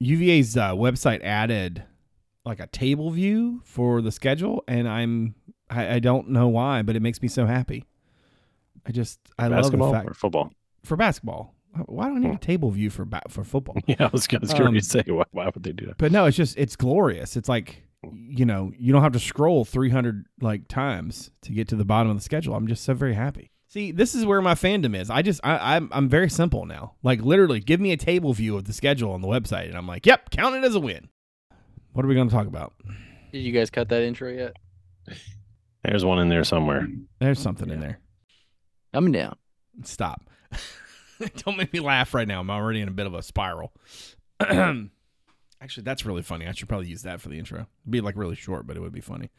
UVA's uh, website added like a table view for the schedule, and I'm I, I don't know why, but it makes me so happy. I just I Basketball love the fact or football? for basketball. Why do I need a table view for ba- for football? Yeah, I was, I was Um, curious to say why, why would they do that? But no, it's just it's glorious. It's like you know you don't have to scroll 300 like times to get to the bottom of the schedule. I'm just so very happy. See, this is where my fandom is. I just I, I'm I'm very simple now. Like literally, give me a table view of the schedule on the website, and I'm like, yep, count it as a win. What are we going to talk about? Did you guys cut that intro yet? There's one in there somewhere. There's something in Yeah. there. Coming down. Stop. Don't make me laugh right now. I'm already in a bit of a spiral. Actually, that's really funny. I should probably use that for the intro. It'd be like really short, but it would be funny.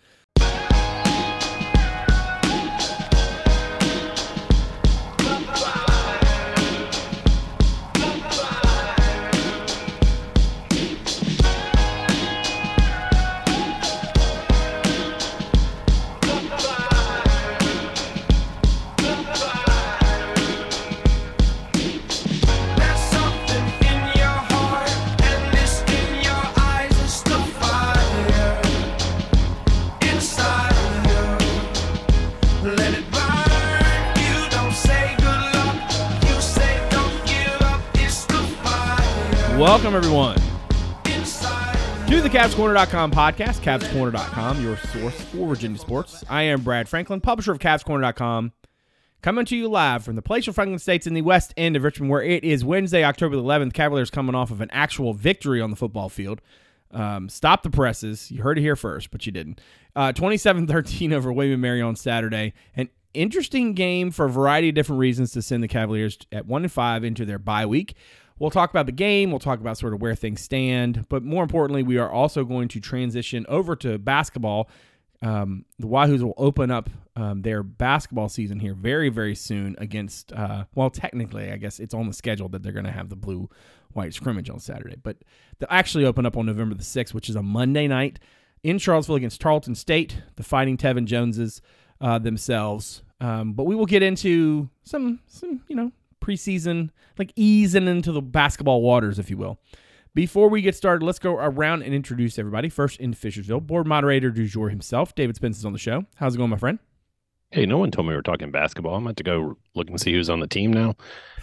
Welcome, everyone, of to the CavsCorner.com podcast, CavsCorner.com, your source for Virginia sports. I am Brad Franklin, publisher of CavsCorner.com, coming to you live from the palatial Franklin States in the west end of Richmond, where it is Wednesday, October the 11th. Cavaliers coming off of an actual victory on the football field. Um, stop the presses. You heard it here first, but you didn't. Uh, 27-13 over William Mary on Saturday. An interesting game for a variety of different reasons to send the Cavaliers at one and five into their bye week. We'll talk about the game. We'll talk about sort of where things stand. But more importantly, we are also going to transition over to basketball. Um, the Wahoos will open up um, their basketball season here very, very soon against, uh, well, technically, I guess it's on the schedule that they're going to have the blue white scrimmage on Saturday. But they'll actually open up on November the 6th, which is a Monday night in Charlottesville against Tarleton State, the Fighting Tevin Joneses uh, themselves. Um, but we will get into some, some, you know, preseason, like easing into the basketball waters, if you will. Before we get started, let's go around and introduce everybody. First in Fishersville, board moderator du jour himself, David Spence is on the show. How's it going, my friend? Hey, no one told me we were talking basketball. I'm about to go look and see who's on the team now.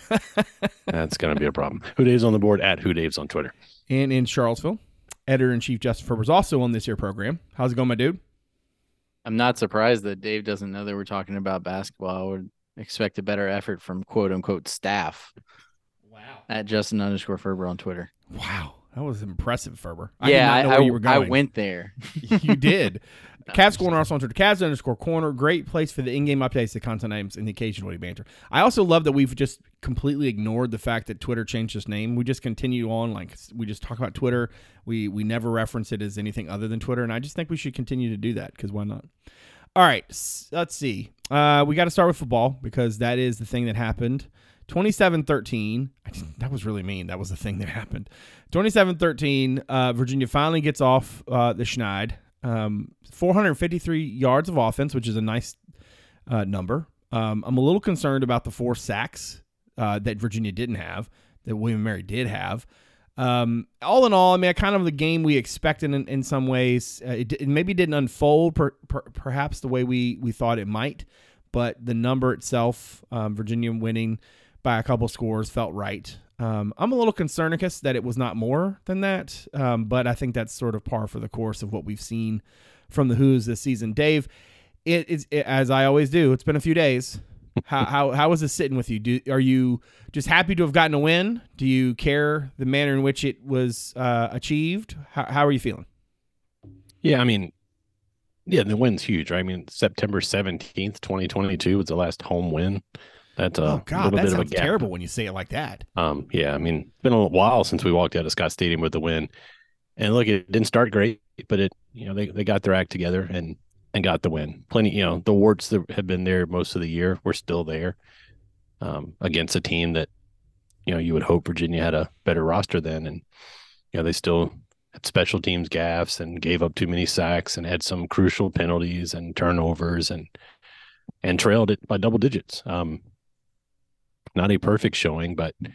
That's going to be a problem. HooDaves on the board at HooDaves on Twitter. And in Charlottesville, editor in chief Justin Ferber is also on this year program. How's it going, my dude? I'm not surprised that Dave doesn't know that we're talking about basketball. I would expect a better effort from quote unquote staff Wow. at Justin underscore Ferber on Twitter. Wow. That was impressive, Ferber. I did yeah, not I, where I, you were I went there. you did. No, Cavs I'm Corner also on Twitter. Cavs underscore corner. Great place for the in-game updates, the content items, and the occasional witty banter. I also love that we've just completely ignored the fact that Twitter changed its name. We just continue on like we just talk about Twitter. We we never reference it as anything other than Twitter, and I just think we should continue to do that because why not? All right, s- let's see. Uh, we got to start with football because that is the thing that happened. 27-13. That was really mean. That was the thing that happened. 27-13. Uh, Virginia finally gets off uh, the schneid. Um, 453 yards of offense, which is a nice uh, number. Um, I'm a little concerned about the four sacks uh, that Virginia didn't have, that William Mary did have. Um, all in all, I mean, kind of the game we expected in, in some ways. Uh, it, it maybe didn't unfold per, per, perhaps the way we, we thought it might, but the number itself, um, Virginia winning by a couple scores, felt right. Um, I'm a little concerned that it was not more than that, um, but I think that's sort of par for the course of what we've seen from the Hoos this season. Dave, it is it, as I always do. It's been a few days. How how how is this sitting with you? Do are you just happy to have gotten a win? Do you care the manner in which it was uh, achieved? How how are you feeling? Yeah, I mean, yeah, the win's huge, right? I mean, September 17th, 2022 was the last home win. That's a oh God, little that bit of a sounds gap. terrible when you say it like that. Um, yeah, I mean, it's been a while since we walked out of Scott Stadium with the win. And look, it didn't start great, but it, you know, they, they got their act together and and got the win. Plenty, you know, the warts that have been there most of the year were still there um, against a team that, you know, you would hope Virginia had a better roster then. And, you know, they still had special teams gaffes and gave up too many sacks and had some crucial penalties and turnovers and and trailed it by double digits. Um, not a perfect showing, but you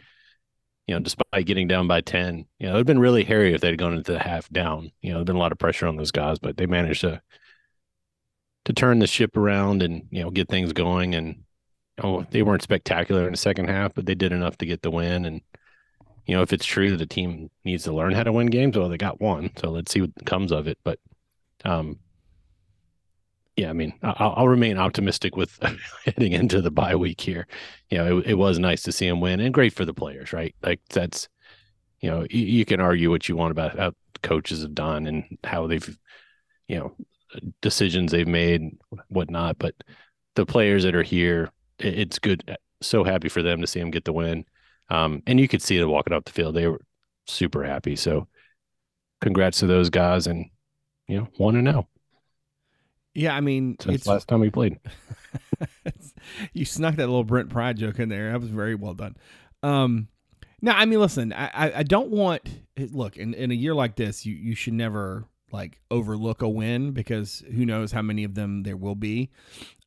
you know, despite getting down by 10, you know, it would have been really hairy if they'd gone into the half down. You know, there'd been a lot of pressure on those guys, but they managed to to turn the ship around and, you know, get things going. And oh, they weren't spectacular in the second half, but they did enough to get the win. And, you know, if it's true that a team needs to learn how to win games, well, they got one. So let's see what comes of it. But um yeah, I mean, I'll, I'll remain optimistic with heading into the bye week here. You know, it, it was nice to see them win and great for the players, right? Like that's, you know, you, you can argue what you want about how coaches have done and how they've, you know, decisions they've made, whatnot. But the players that are here, it's good. So happy for them to see them get the win. Um, and you could see them walking up the field. They were super happy. So congrats to those guys and, you know, want to know. Yeah, I mean, since it's last time we played. you snuck that little Brent Pride joke in there. That was very well done. Um, now, I mean, listen, I, I, I don't want look in, in a year like this, you you should never like overlook a win because who knows how many of them there will be.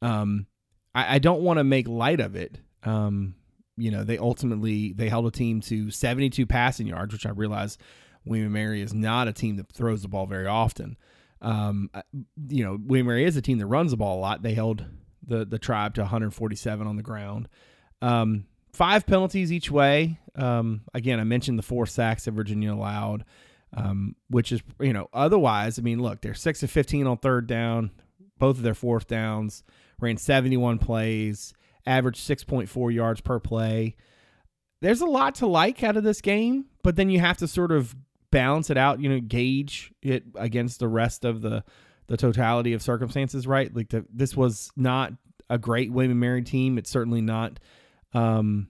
Um, I, I don't want to make light of it. Um, you know, they ultimately they held a team to 72 passing yards, which I realize William Mary is not a team that throws the ball very often. Um, you know, William Mary is a team that runs the ball a lot. They held the the tribe to 147 on the ground. Um, five penalties each way. Um, again, I mentioned the four sacks that Virginia allowed, um, which is you know otherwise. I mean, look, they're six of 15 on third down. Both of their fourth downs ran 71 plays, averaged 6.4 yards per play. There's a lot to like out of this game, but then you have to sort of balance it out. You know, gauge it against the rest of the the totality of circumstances, right? Like the, this was not a great and Mary team. It's certainly not. Um,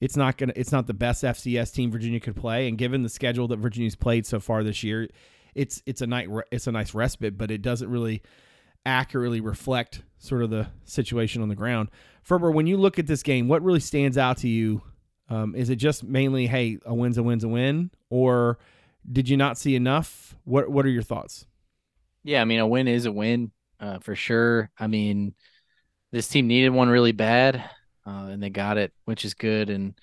it's not gonna. It's not the best FCS team Virginia could play, and given the schedule that Virginia's played so far this year, it's it's a night it's a nice respite, but it doesn't really accurately reflect sort of the situation on the ground. Ferber, when you look at this game, what really stands out to you? Um, is it just mainly, hey, a win's a win's a win, or did you not see enough? What What are your thoughts? Yeah, I mean, a win is a win uh, for sure. I mean, this team needed one really bad, uh, and they got it, which is good. And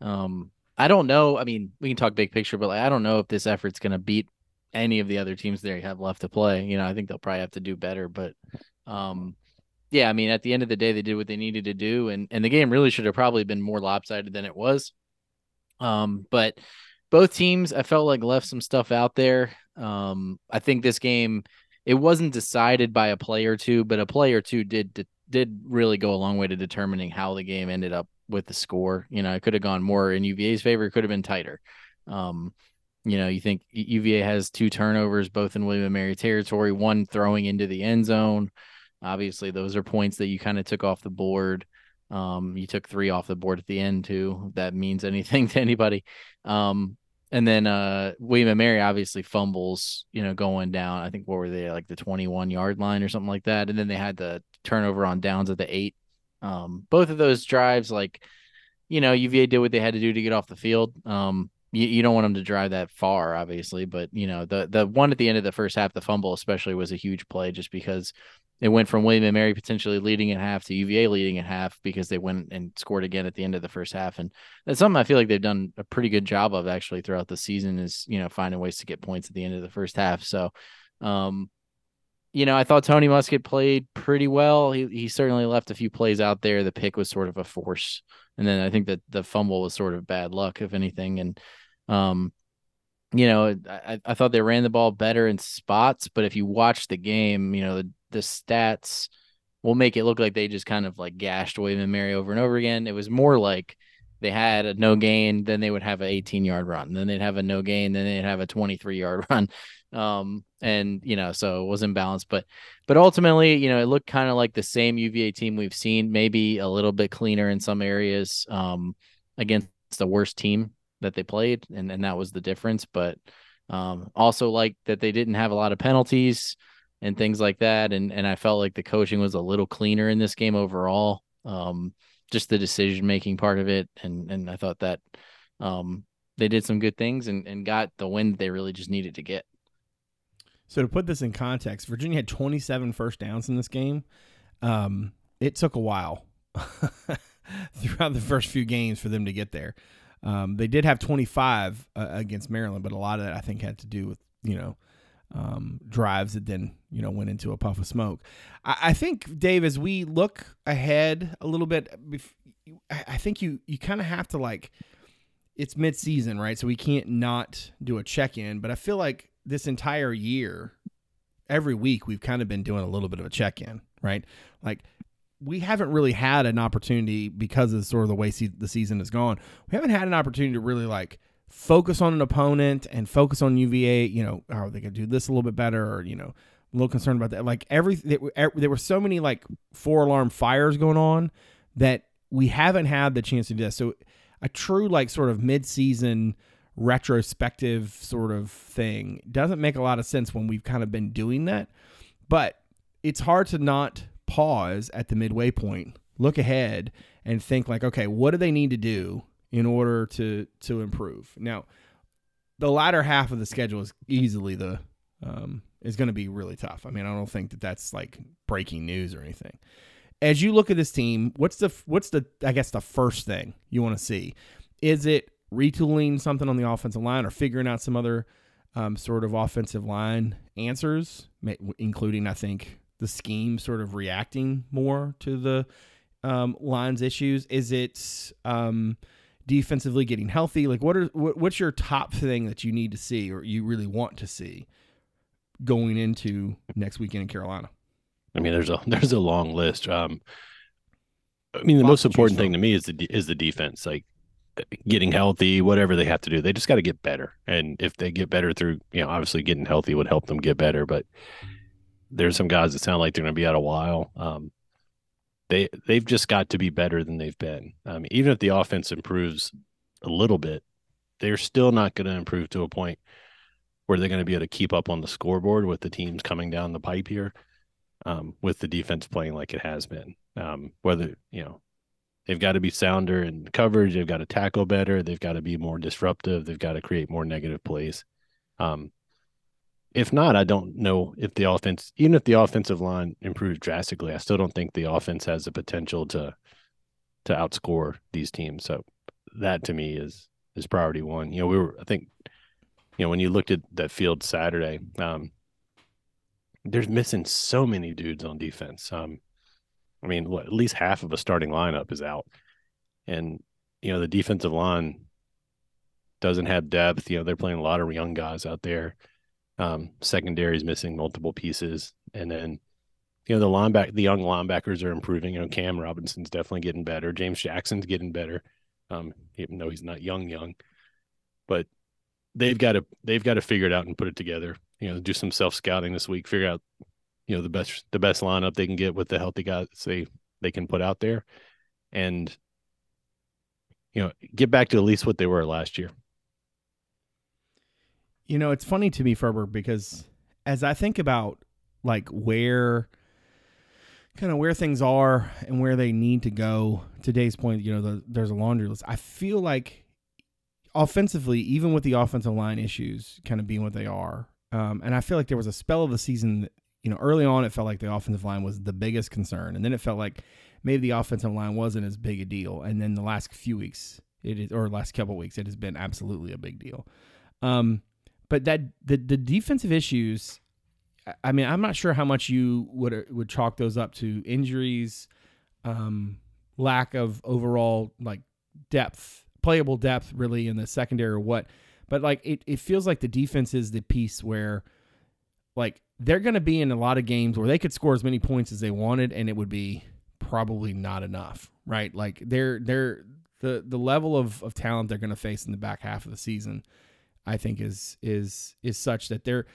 um, I don't know. I mean, we can talk big picture, but like, I don't know if this effort's going to beat any of the other teams they have left to play. You know, I think they'll probably have to do better. But um, yeah, I mean, at the end of the day, they did what they needed to do, and and the game really should have probably been more lopsided than it was. Um, but both teams, I felt like left some stuff out there. Um, I think this game, it wasn't decided by a play or two, but a play or two did did really go a long way to determining how the game ended up with the score. You know, it could have gone more in UVA's favor. It could have been tighter. Um, you know, you think UVA has two turnovers, both in William and Mary territory, one throwing into the end zone. Obviously, those are points that you kind of took off the board. Um, you took three off the board at the end too. If that means anything to anybody. Um, and then uh, William and Mary obviously fumbles, you know, going down. I think what were they like the 21 yard line or something like that. And then they had the turnover on downs at the eight. Um, both of those drives, like, you know, UVA did what they had to do to get off the field. Um, you, you don't want them to drive that far, obviously, but you know, the the one at the end of the first half, the fumble especially was a huge play just because it went from William and Mary potentially leading in half to UVA leading in half because they went and scored again at the end of the first half. And that's something I feel like they've done a pretty good job of actually throughout the season is, you know, finding ways to get points at the end of the first half. So, um, you know, I thought Tony Muskett played pretty well. He he certainly left a few plays out there. The pick was sort of a force. And then I think that the fumble was sort of bad luck, if anything. And um, you know, I, I thought they ran the ball better in spots, but if you watch the game, you know, the, the stats will make it look like they just kind of like gashed William and Mary over and over again. It was more like they had a no gain, then they would have an 18 yard run, then they'd have a no gain, then they'd have a 23 yard run. Um, and you know, so it was imbalanced, but but ultimately, you know, it looked kind of like the same UVA team we've seen, maybe a little bit cleaner in some areas, um, against the worst team that they played, and and that was the difference. But um, also like that they didn't have a lot of penalties and things like that, and and I felt like the coaching was a little cleaner in this game overall. Um, just the decision making part of it, and and I thought that um, they did some good things and and got the win they really just needed to get. So to put this in context, Virginia had 27 first downs in this game. Um, it took a while throughout the first few games for them to get there. Um, they did have 25 uh, against Maryland, but a lot of that I think had to do with you know um, drives that then you know went into a puff of smoke. I, I think Dave, as we look ahead a little bit, I think you you kind of have to like it's mid season, right? So we can't not do a check in. But I feel like this entire year, every week we've kind of been doing a little bit of a check in, right? Like we haven't really had an opportunity because of sort of the way se- the season has gone. We haven't had an opportunity to really like focus on an opponent and focus on UVA. You know, how are they to do this a little bit better, or you know, a little concerned about that. Like every there were, er, were so many like four alarm fires going on that we haven't had the chance to do that. So a true like sort of mid season retrospective sort of thing doesn't make a lot of sense when we've kind of been doing that. But it's hard to not pause at the midway point, look ahead, and think like, okay, what do they need to do in order to to improve? Now, the latter half of the schedule is easily the um, is going to be really tough. I mean, I don't think that that's like breaking news or anything. As you look at this team, what's the what's the I guess the first thing you want to see? Is it retooling something on the offensive line or figuring out some other um, sort of offensive line answers, including I think the scheme sort of reacting more to the um, lines issues? Is it um, defensively getting healthy? Like, what are what, what's your top thing that you need to see or you really want to see going into next weekend in Carolina? I mean, there's a there's a long list. Um, I mean, the Lots most important from. thing to me is the is the defense. Like getting healthy, whatever they have to do, they just got to get better. And if they get better through, you know, obviously getting healthy would help them get better. But there's some guys that sound like they're going to be out a while. Um, they they've just got to be better than they've been. Um, even if the offense improves a little bit, they're still not going to improve to a point where they're going to be able to keep up on the scoreboard with the teams coming down the pipe here um, with the defense playing like it has been. Um, whether you know they've got to be sounder in coverage, they've got to tackle better, they've got to be more disruptive, they've got to create more negative plays. Um, if not, I don't know if the offense, even if the offensive line improves drastically, I still don't think the offense has the potential to to outscore these teams. So that to me is is priority one. You know, we were I think you know when you looked at that field Saturday, um, there's missing so many dudes on defense. Um, I mean, what, at least half of a starting lineup is out, and you know the defensive line doesn't have depth. You know, they're playing a lot of young guys out there. Um, secondary is missing multiple pieces, and then you know the lineback, the young linebackers are improving. You know, Kam Robinson's definitely getting better. James Jackson's getting better, um, even though he's not young, young. But they've got to they've got to figure it out and put it together. You know, do some self scouting this week, figure out you know the best the best lineup they can get with the healthy guys they they can put out there, and you know get back to at least what they were last year. You know, it's funny to me, Ferber, because as I think about like where kind of where things are and where they need to go, today's point, you know, the, there's a laundry list. I feel like offensively, even with the offensive line issues kind of being what they are, um, and I feel like there was a spell of the season, that, you know, early on it felt like the offensive line was the biggest concern, and then it felt like maybe the offensive line wasn't as big a deal, and then the last few weeks, it is, or last couple weeks, it has been absolutely a big deal. Um, but that the the defensive issues, I- mean, I'm not sure how much you would would chalk those up to injuries, um, lack of overall like depth, playable depth, really in the secondary or what. But like it, it feels like the defense is the piece where, like, they're going to be in a lot of games where they could score as many points as they wanted, and it would be probably not enough, right? Like they're they're the the level of of talent they're going to face in the back half of the season. I think is is is such that they're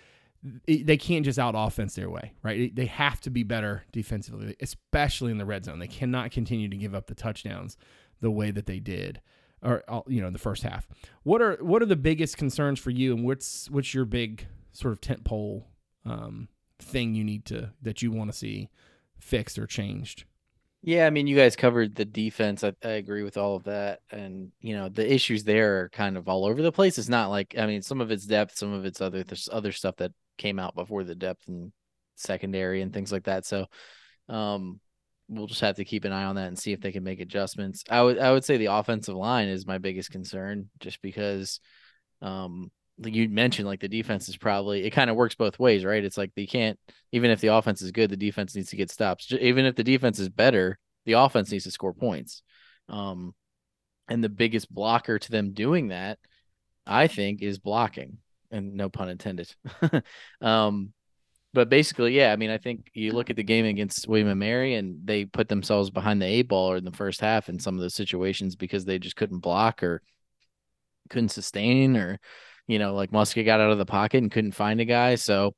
they can't just out offense their way, right? They have to be better defensively, especially in the red zone. They cannot continue to give up the touchdowns the way that they did, or you know, in the first half. What are what are the biggest concerns for you, and what's what's your big sort of tent pole um, thing you need to that you want to see fixed or changed? Yeah, I mean, you guys covered the defense. I, I agree with all of that. And, you know, the issues there are kind of all over the place. It's not like, I mean, some of it's depth, some of it's other, there's other stuff that came out before the depth and secondary and things like that. So, um, we'll just have to keep an eye on that and see if they can make adjustments. I would I would say the offensive line is my biggest concern, just because, um, you mentioned, like the defense is probably it kind of works both ways, right? It's like they can't even if the offense is good, the defense needs to get stops. Even if the defense is better, the offense needs to score points. Um, and the biggest blocker to them doing that, I think, is blocking, and no pun intended. um, but basically, yeah, I mean, I think you look at the game against William and Mary, and they put themselves behind the eight ball in the first half in some of those situations because they just couldn't block or couldn't sustain, or you know, like Muskett got out of the pocket and couldn't find a guy. So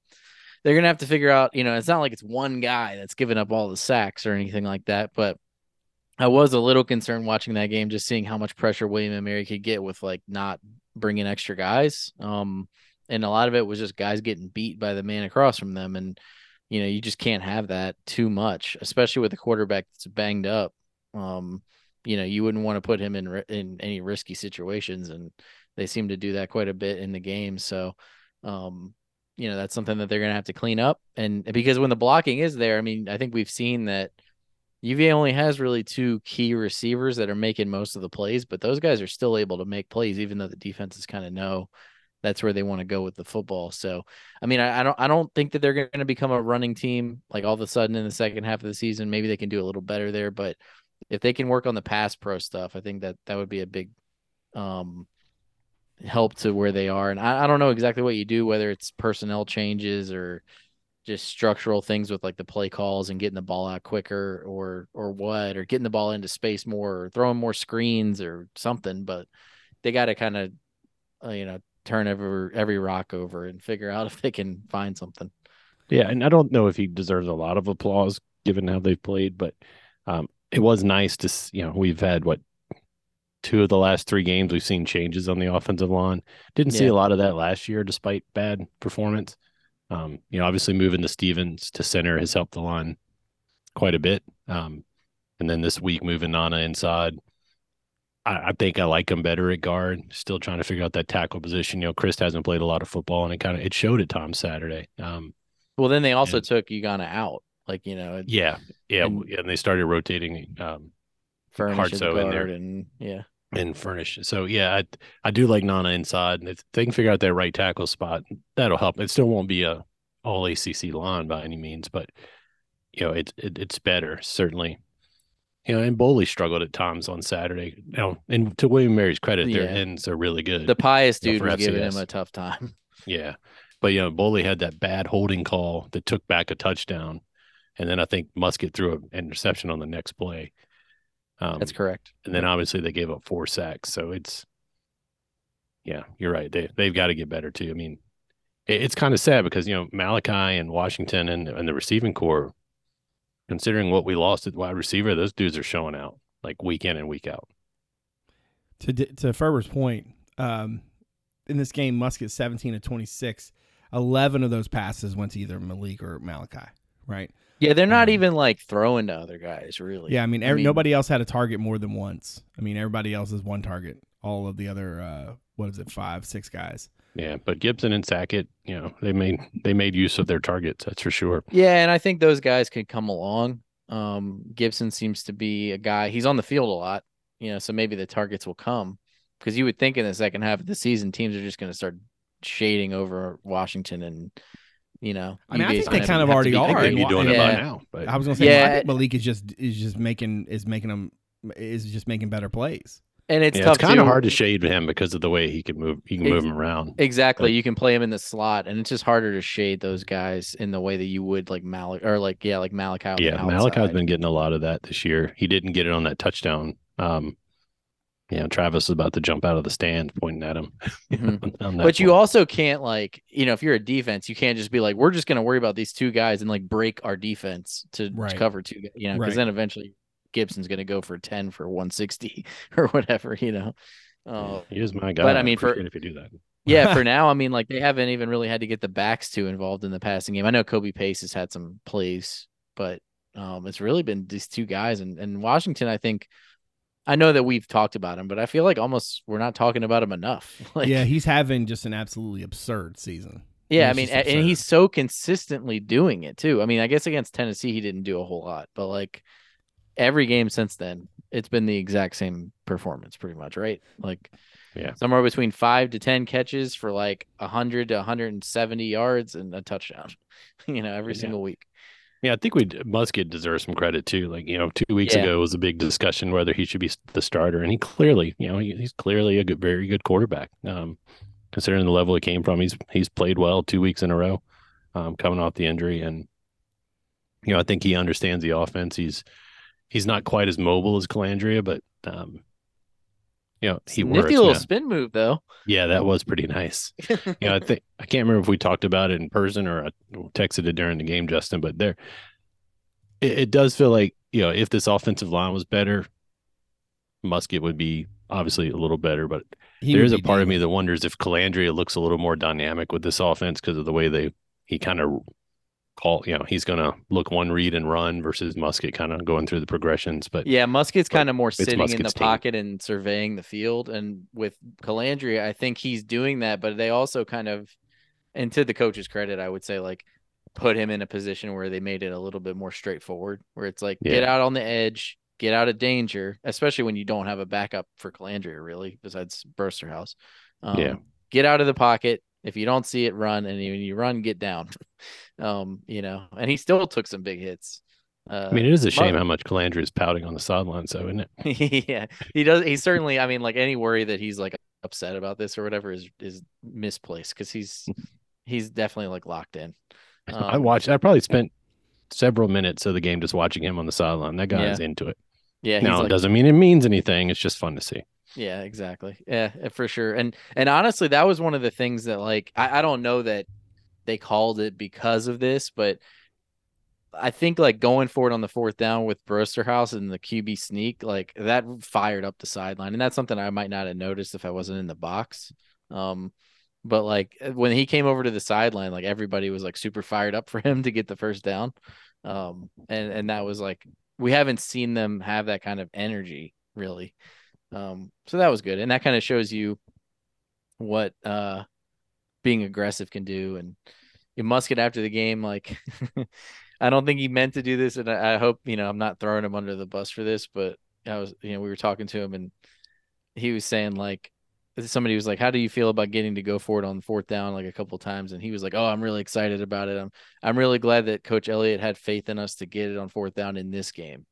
they're gonna have to figure out. You know, it's not like it's one guy that's giving up all the sacks or anything like that, but. I was a little concerned watching that game, just seeing how much pressure William and Mary could get with like not bringing extra guys. Um, and a lot of it was just guys getting beat by the man across from them, and you know you just can't have that too much, especially with a quarterback that's banged up. Um, you know you wouldn't want to put him in in any risky situations, and they seem to do that quite a bit in the game. So, um, you know that's something that they're gonna have to clean up, and because when the blocking is there, I mean I think we've seen that. UVA only has really two key receivers that are making most of the plays, but those guys are still able to make plays, even though the defenses kind of know that's where they want to go with the football. So, I mean, I, I don't, I don't think that they're going to become a running team like all of a sudden in the second half of the season. Maybe they can do a little better there, but if they can work on the pass pro stuff, I think that that would be a big, um, help to where they are. And I, I don't know exactly what you do, whether it's personnel changes or just structural things with like the play calls and getting the ball out quicker or or what or getting the ball into space more or throwing more screens or something but they got to kind of uh, you know turn every every rock over and figure out if they can find something Yeah, and I don't know if he deserves a lot of applause given how they've played, but um, it was nice to you know we've had what two of the last three games we've seen changes on the offensive line. Didn't see a lot of that last year despite bad performance. Um, you know, obviously moving to Stevens to center has helped the line quite a bit. Um, and then this week moving Nnanna inside. I, I think I like him better at guard. Still trying to figure out that tackle position. You know, Chris hasn't played a lot of football, and it kind of it showed at times Saturday. Um, well then they also And- took Ugonna out like you know Yeah, yeah, And- and they started rotating um, furnish at the in there. and yeah and furnish. So yeah, I I do like Nnanna inside, and if they can figure out that right tackle spot, that'll help. It still won't be a all ACC line by any means, but you know it's it, it's better certainly. You know, and Boley struggled at times on Saturday. Now, and to William Mary's credit, their Yeah. ends are really good. the pious Yeah, dude for was giving him a tough time Yeah. But you know, Boley had that bad holding call that took back a touchdown. And then I think Muskett threw an interception on the next play. Um, that's correct and then obviously they gave up four sacks. So it's yeah, you're right. They they've got to get better too. I mean, it, it's kind of sad because you know Malachi and Washington and and the receiving corps, considering what we lost at wide receiver, those dudes are showing out like week in and week out. to D- to Ferber's point, um, in this game, Muskett seventeen to twenty six. 11 of those passes went to either Malik or Malachi, right? Yeah they're not Um, even like throwing to other guys really Yeah, I mean, I mean- nobody else had a target more than once. I mean, everybody else is one target. All of the other, uh, what is it, five, six guys. Yeah, but Gibson and Sackett, you know, they made they made use of their targets. That's for sure. Yeah, and I think those guys could come along. Um, Gibson seems to be a guy. He's on the field a lot, you know, so maybe the targets will come because you would think in the second half of the season teams are just going to start shading over Washington and you know. I mean, I think they kind of already are. I they'd be well, doing it by now. But I was gonna say, well, I Yeah. think Malik is just is just making is making them is just making better plays. and it's yeah, tough it's kind of hard to shade him because of the way he can move. He can Ex- move him around. Exactly. But- You can play him in the slot, and it's just harder to shade those guys in the way that you would like Malik or like yeah, like Malachi. on the Yeah, Malachi's outside. been getting a lot of that this year. He didn't get it on that touchdown. Um, you know, Travis is about to jump out of the stand pointing at him. Mhm. on that But you also can't like, you know, if you're a defense, you can't just be like, we're just going to worry about these two guys and like break our defense to, to cover two, gu- you know, because Right. then eventually Gibson's going to go for 10 for 160 or whatever, you know. Uh, he is my guy. but I mean, for- if you do that. yeah, for now, I mean, like they haven't even really had to get the backs too involved in the passing game. I know Kobe Pace has had some plays, but um, it's really been these two guys and, and Washington. I think I know that we've talked about him, but I feel like almost we're not talking about him enough. like, yeah, he's having just an absolutely absurd season. Yeah, I mean, and he's so consistently doing it too. I mean, I guess against Tennessee he didn't do a whole lot, but like every game since then, it's been the exact same performance, pretty much, right? Like, Yeah. somewhere between five to ten catches for like hundred to 170 yards and a touchdown. You know, every Yeah. single week. Yeah, I think we Muskett deserves some credit too. Like you know, two weeks Yeah. ago was a big discussion whether he should be the starter, and he clearly, you know, he, he's clearly a good, very good quarterback. Um, considering the level he came from, he's he's played well two weeks in a row, um, coming off the injury, and you know, I think he understands the offense. He's he's not quite as mobile as Colandrea, but um, you know, he Nifty works. little man. spin move though. Yeah, that was pretty nice. you know, I think I can't remember if we talked about it in person or I texted it during the game, Justin. But there, it, it does feel like you know if this offensive line was better, Muskett would be obviously a little better. But He there would is a be part of me that wonders if Colandrea looks a little more dynamic with this offense because of the way they he kind of call. You know, he's going to look one read and run versus Muskett kind of going through the progressions. But Yeah, Muskett's kind of more sitting in the team. pocket and surveying the field. And with Colandrea, I think he's doing that, but they also kind of, and to the coach's credit, I would say like put him in a position where they made it a little bit more straightforward, where it's like get out on the edge, get out of danger, especially when you don't have a backup for Colandrea really, besides Brosterhous. Um, Yeah. Get out of the pocket. If you don't see it, run, and when you run, get down. um, you know, and he still took some big hits. Uh, I mean, it is a shame how much Colandrea is pouting on the sidelines, though, isn't it? yeah, he does. He certainly. I mean, like any worry that he's like upset about this or whatever is is misplaced because he's he's definitely like locked in. I Um, watched. I probably spent several minutes of the game just watching him on the sideline. That guy Yeah. is into it. Yeah, now it doesn't mean it means anything. It's just fun to see. Yeah, exactly. Yeah, eh, for sure. And and honestly, that was one of the things that like I, I don't know that they called it because of this, but I think like going for it on the fourth down with Brosterhous and the QB sneak, like that fired up the sideline. And that's something I might not have noticed if I wasn't in the box. Um, but like uh, when he came over to the sideline, like everybody was like super fired up for him to get the first down. Um, and, and that was like, we haven't seen them have that kind of energy really. Um, so that was good. And that kind of shows you what, uh, being aggressive can do. And you must get after the game. Like, I don't think he meant to do this, and I, I hope you know I'm not throwing him under the bus for this. But I was, you know, we were talking to him, and he was saying like, somebody was like, "How do you feel about getting to go for it on fourth down like a couple times?" And he was like, "Oh, I'm really excited about it. I'm I'm really glad that Coach Elliott had faith in us to get it on fourth down in this game."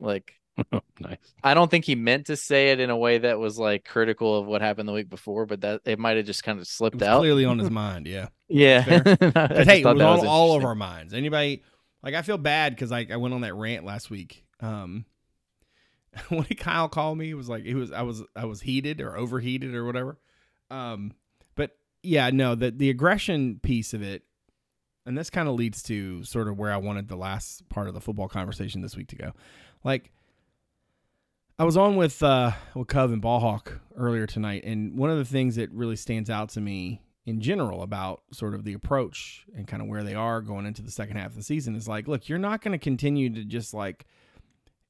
Like, nice. I don't think he meant to say it in a way that was like critical of what happened the week before, but that it might have just kind of It slipped was out. clearly on his mind. Yeah. yeah, fair. I hey, it thought was that on all of our minds. Anybody like I feel bad because like I went on that rant last week. Um, what did Kyle call me? It was like it was I was I was heated or overheated or whatever. Um, but yeah, no, the the aggression piece of it, and this kind of leads to sort of where I wanted the last part of the football conversation this week to go. Like, I was on with uh with Cove and Ballhawk earlier tonight, and one of the things that really stands out to me in general about sort of the approach and kind of where they are going into the second half of the season is like, look, you're not going to continue to just like,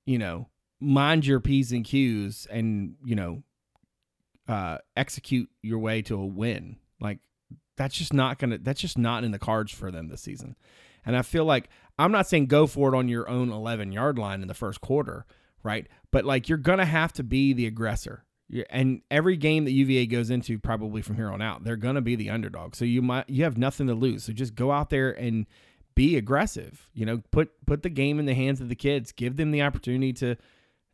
you know, mind your P's and Q's and, you know, uh, execute your way to a win. Like that's just not to, that's just not in the cards for them this season. And I feel like I'm not saying go for it on your own 11 yard line in the first quarter, right? But like you're to have to be the aggressor. And every game that UVA goes into, probably from here on out, they're to be the underdog. So you might you have nothing to lose. So just go out there and be aggressive. You know, put put the game in the hands of the kids. Give them the opportunity to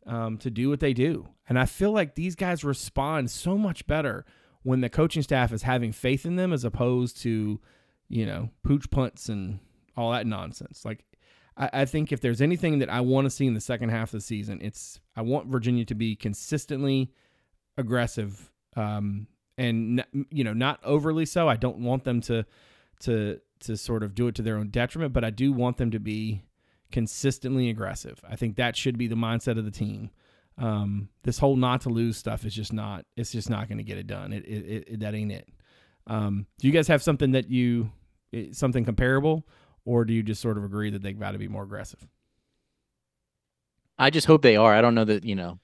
um, to do what they do. And I feel like these guys respond so much better when the coaching staff is having faith in them as opposed to, you know, pooch punts and all that nonsense. Like, I, I think if there's anything that I want to see in the second half of the season, it's I want Virginia to be consistently aggressive um, and you know not overly so. I don't want them to to to sort of do it to their own detriment, but I do want them to be consistently aggressive. I think that should be the mindset of the team. Um, this whole not to lose stuff is just not. It's just not going to get it done. It, it, it, it- that ain't it. Um, do you guys have something that you eh, something comparable, or do you just sort of agree that they've got to be more aggressive? I just hope they are. I don't know that you know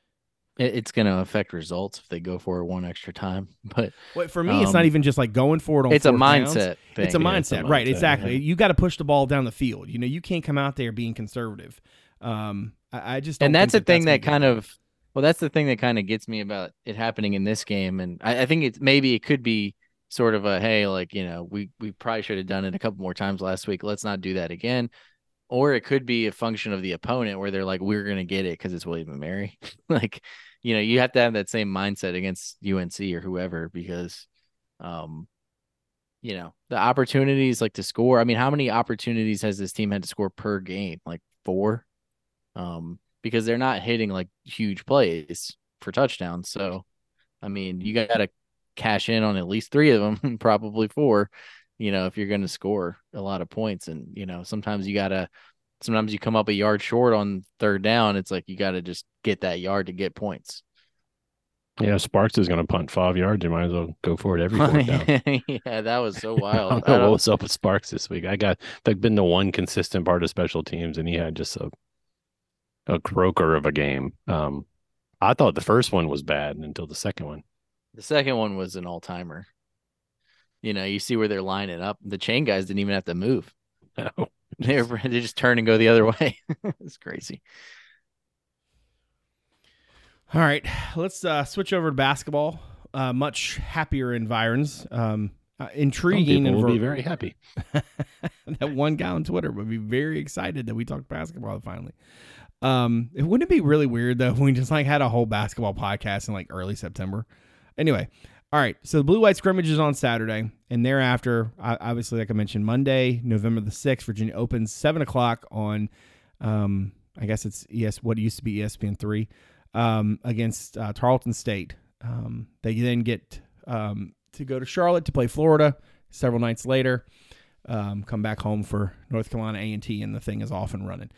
it's going to affect results if they go for it one extra time, but Well, for me, it's not Um, even just like going for it on. it's a mindset. It's a Yeah, it's a mindset, right? Exactly. yeah. You got to push the ball down the field. You know, you can't come out there being conservative. Um, I, I just don't and that's the thing that kind of well that's the thing that kind of gets me about it happening in this game and I, I think it's maybe it could be sort of a hey like you know we we probably should have done it a couple more times last week. Let's not do that again. Or it could be a function of the opponent where they're like we're gonna get it because it's william and mary. Like you know you have to have that same mindset against unc or whoever because um you know the opportunities like to score. I mean how many opportunities has this team had to score per game? Like four? Um because they're not hitting like huge plays for touchdowns. So i mean you got to cash in on at least three of them probably four you know if you're going to score a lot of points and you know sometimes you got to sometimes you come up a yard short on third down it's like you got to just get that yard to get points Yeah, Sparks is going to punt five yards. You might as well go for it every fourth down. yeah that was so wild I don't- what was up with Sparks this week. I got like been the one consistent part of special teams, and he had just a a croaker of a game. Um, I thought the first one was bad until the second one. The second one was an all timer. You know, you see where they're lining up. The chain guys didn't even have to move. Oh, They're they just turn and go the other way. it's crazy. All right, let's uh, switch over to basketball. Uh, much happier environs. Um, uh, intriguing people and will be very happy. that one guy on Twitter would be very excited that we talked basketball finally. Um, it wouldn't it be really weird though if we just like had a whole basketball podcast in like early September. Anyway, all right. So the blue white scrimmage is on Saturday, and thereafter, obviously, like I mentioned, Monday, November the sixth, Virginia opens seven o'clock on, um, I guess it's ES what used to be ESPN three, um, against uh, Tarleton State. Um, they then get um, to go to Charlotte to play Florida several nights later um, come back home for North Carolina A and T, and the thing is off and running.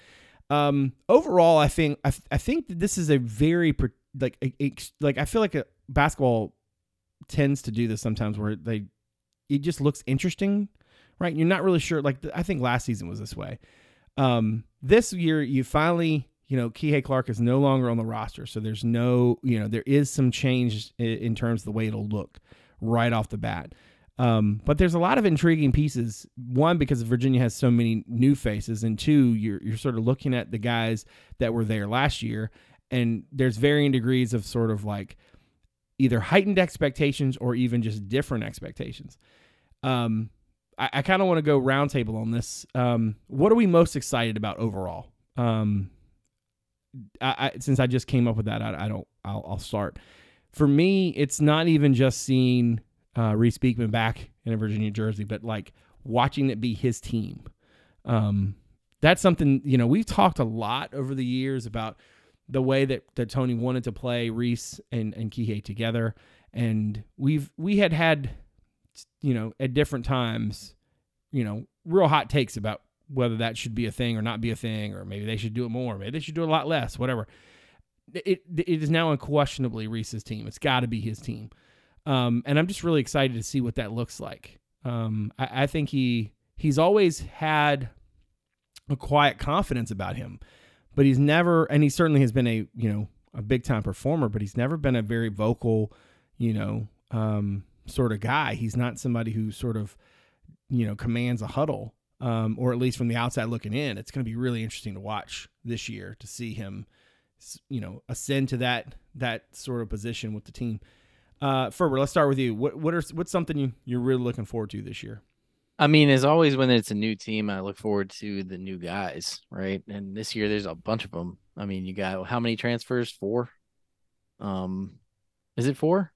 Um, overall, I think I, I think that this is a very like a, ex- like I feel like a basketball tends to do this sometimes where they it just looks interesting, right? You're not really sure. Like I think last season was this way. Um, this year you finally you know Kihei Clark is no longer on the roster, so there's no you know there is some change in, terms of the way it'll look right off the bat. Um, but there's a lot of intriguing pieces. One, because Virginia has so many new faces, and two, you're you're sort of looking at the guys that were there last year, and there's varying degrees of sort of like either heightened expectations or even just different expectations. Um, I, I kind of want to go roundtable on this. Um, what are we most excited about overall? Um, I, I since I just came up with that, I, I don't. I'll, I'll start. For me, it's not even just seeing uh, Reece Beekman back in a Virginia jersey, but like watching it be his team. Um, that's something you know we've talked a lot over the years about the way that, that Tony wanted to play Reece and and Kihei together, and we've we had had you know at different times, you know, real hot takes about whether that should be a thing or not be a thing, or maybe they should do it more, maybe they should do a lot less, whatever. It it is now unquestionably Reece's team. It's got to be his team. Um, and I'm just really excited to see what that looks like. Um, I, I think he he's always had a quiet confidence about him, but he's never, and he certainly has been a you know a big time performer, but he's never been a very vocal, you know, um, sort of guy. He's not somebody who sort of you know commands a huddle, um, or at least from the outside looking in. It's going to be really interesting to watch this year to see him, you know, ascend to that that sort of position with the team. Uh, Ferber, let's start with you. What what are what's something you you're really looking forward to this year? I mean, as always, when it's a new team, I look forward to the new guys, right? And this year, there's a bunch of them. I mean, you got how many transfers? Four. Um, is it four?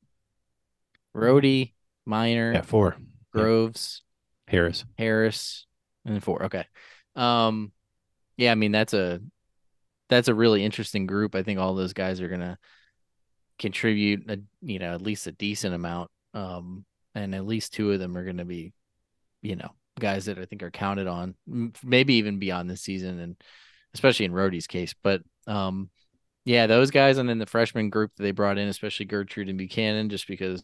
Rohde, Minor, Yeah, four. Groves, Harris. Harris, and then four. Okay. Um, yeah, I mean that's a that's a really interesting group. I think all those guys are gonna contribute, a, you know, at least a decent amount. Um, and at least two of them are gonna be, you know, guys that I think are counted on, maybe even beyond this season, and especially in Rohde's case. But um, yeah, those guys, and then the freshman group that they brought in, especially Gertrude and Buchanan, just because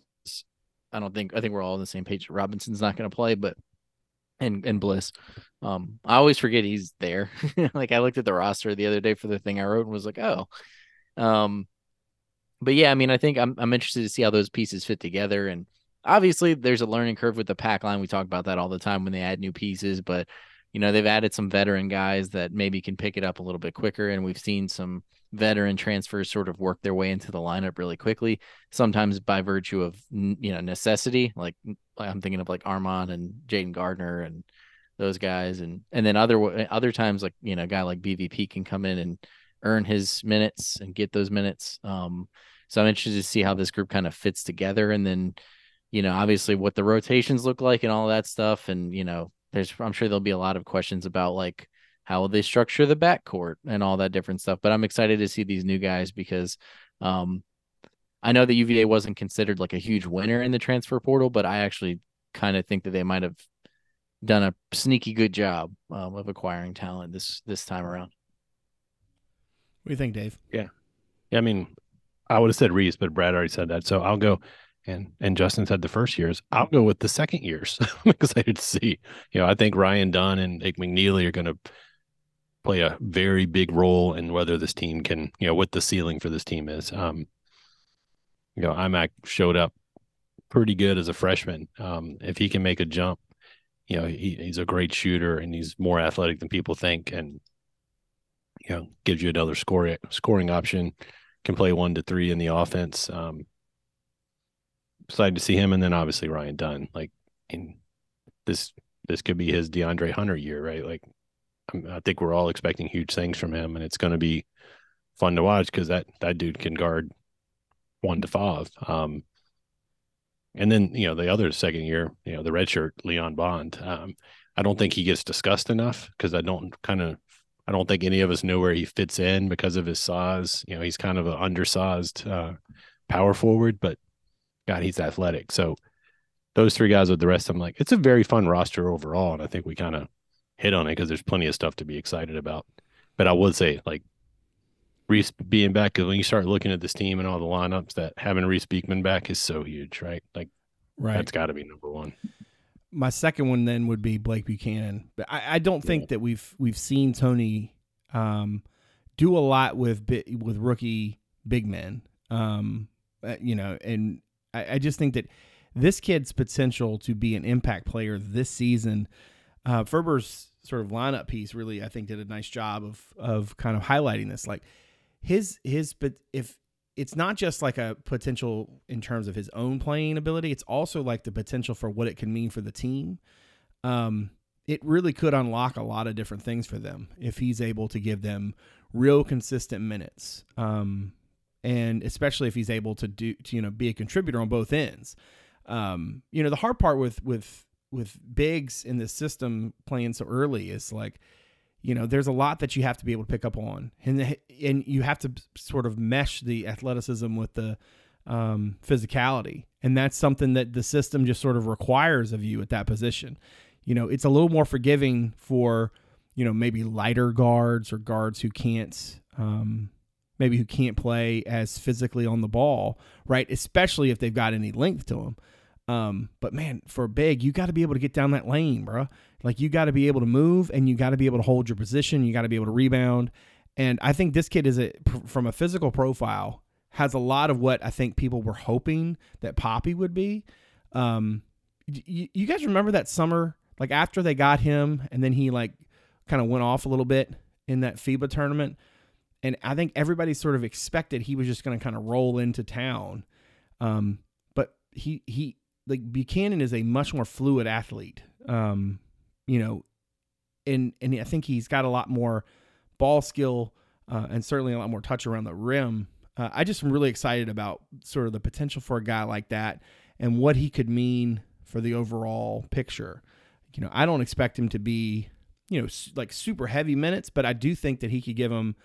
I don't think I think we're all on the same page. Robinson's not going to play, but and and Bliss. Um, I always forget he's there. like I looked at the roster the other day for the thing I wrote and was like, oh, um, but yeah, I mean, I think I'm I'm interested to see how those pieces fit together. And obviously, there's a learning curve with the pack line. We talk about that all the time when they add new pieces, but you know, they've added some veteran guys that maybe can pick it up a little bit quicker. And we've seen some veteran transfers sort of work their way into the lineup really quickly, sometimes by virtue of, you know, necessity. Like I'm thinking of like Armaan and Jayden Gardner and those guys. And, and then other, other times, like, you know, a guy like BVP can come in and earn his minutes and get those minutes. Um, so I'm interested to see how this group kind of fits together. And then, you know, obviously what the rotations look like and all that stuff. And, you know, there's I'm sure there'll be a lot of questions about like how will they structure the backcourt and all that different stuff. But I'm excited to see these new guys because um I know that UVA wasn't considered like a huge winner in the transfer portal, but I actually kind of think that they might have done a sneaky good job um, of acquiring talent this this time around. What do you think, Dave? Yeah, I mean, I would have said Reece, but Brad already said that. So I'll go and and Justin said the first years. I'll go with the second years. I'm excited to see. You know, I think Ryan Dunn and Ike McNeely are going to play a very big role in whether this team can, you know, what the ceiling for this team is. Um, you know, IMAC showed up pretty good as a freshman. Um, if he can make a jump, you know, he, he's a great shooter and he's more athletic than people think, and you know, gives you another scoring scoring option. Can play one to three in the offense. Um, excited to see him, and then obviously Ryan Dunn. Like, in this this could be his DeAndre Hunter year, right? Like, I think we're all expecting huge things from him, and it's going to be fun to watch because that that dude can guard one to five. Um, and then you know the other second year, you know the redshirt Leon Bond. Um, I don't think he gets discussed enough because I don't kind of I don't think any of us know where he fits in because of his size. You know, he's kind of an undersized uh, power forward, but God, he's athletic. So those three guys with the rest, I'm like, it's a very fun roster overall, and I think we kind of hit on it because there's plenty of stuff to be excited about. But I would say, like Reece being back, because when you start looking at this team and all the lineups, that having Reece Beekman back is so huge, right? Like Right. that's got to be number one. my second one then would be Blake Buchanan. But I, I don't think that we've we've seen Tony um, do a lot with with rookie big men. Um, uh, you know, and I, I just think that this kid's potential to be an impact player this season. Uh, Ferber's sort of lineup piece really, I think, did a nice job of of kind of highlighting this. Like his his, but if it's not just like a potential in terms of his own playing ability, it's also like the potential for what it can mean for the team. Um, it really could unlock a lot of different things for them if he's able to give them real consistent minutes. Um, and especially if he's able to do to, you know be a contributor on both ends. Um, you know the hard part with with with bigs in the system playing so early is like you know there's a lot that you have to be able to pick up on. And and you have to sort of mesh the athleticism with the um, physicality. And that's something that the system just sort of requires of you at that position. You know it's a little more forgiving for you know maybe lighter guards or guards who can't um, maybe who can't play as physically on the ball right especially if they've got any length to them um, but man, for big, you got to be able to get down that lane, bro. Like you got to be able to move and you got to be able to hold your position. You got to be able to rebound. And I think this kid is a from a physical profile has a lot of what I think people were hoping that Poppy would be. Um, you, you guys remember that summer, like after they got him, and then he like kind of went off a little bit in that FIBA tournament, and I think everybody sort of expected he was just going to kind of roll into town. Um, but he he like Buchanan is a much more fluid athlete. Um, you know, and and I think he's got a lot more ball skill uh, and certainly a lot more touch around the rim. Uh, I just am really excited about sort of the potential for a guy like that and what he could mean for the overall picture. You know, I don't expect him to be, you know, like super heavy minutes, but I do think that he could give him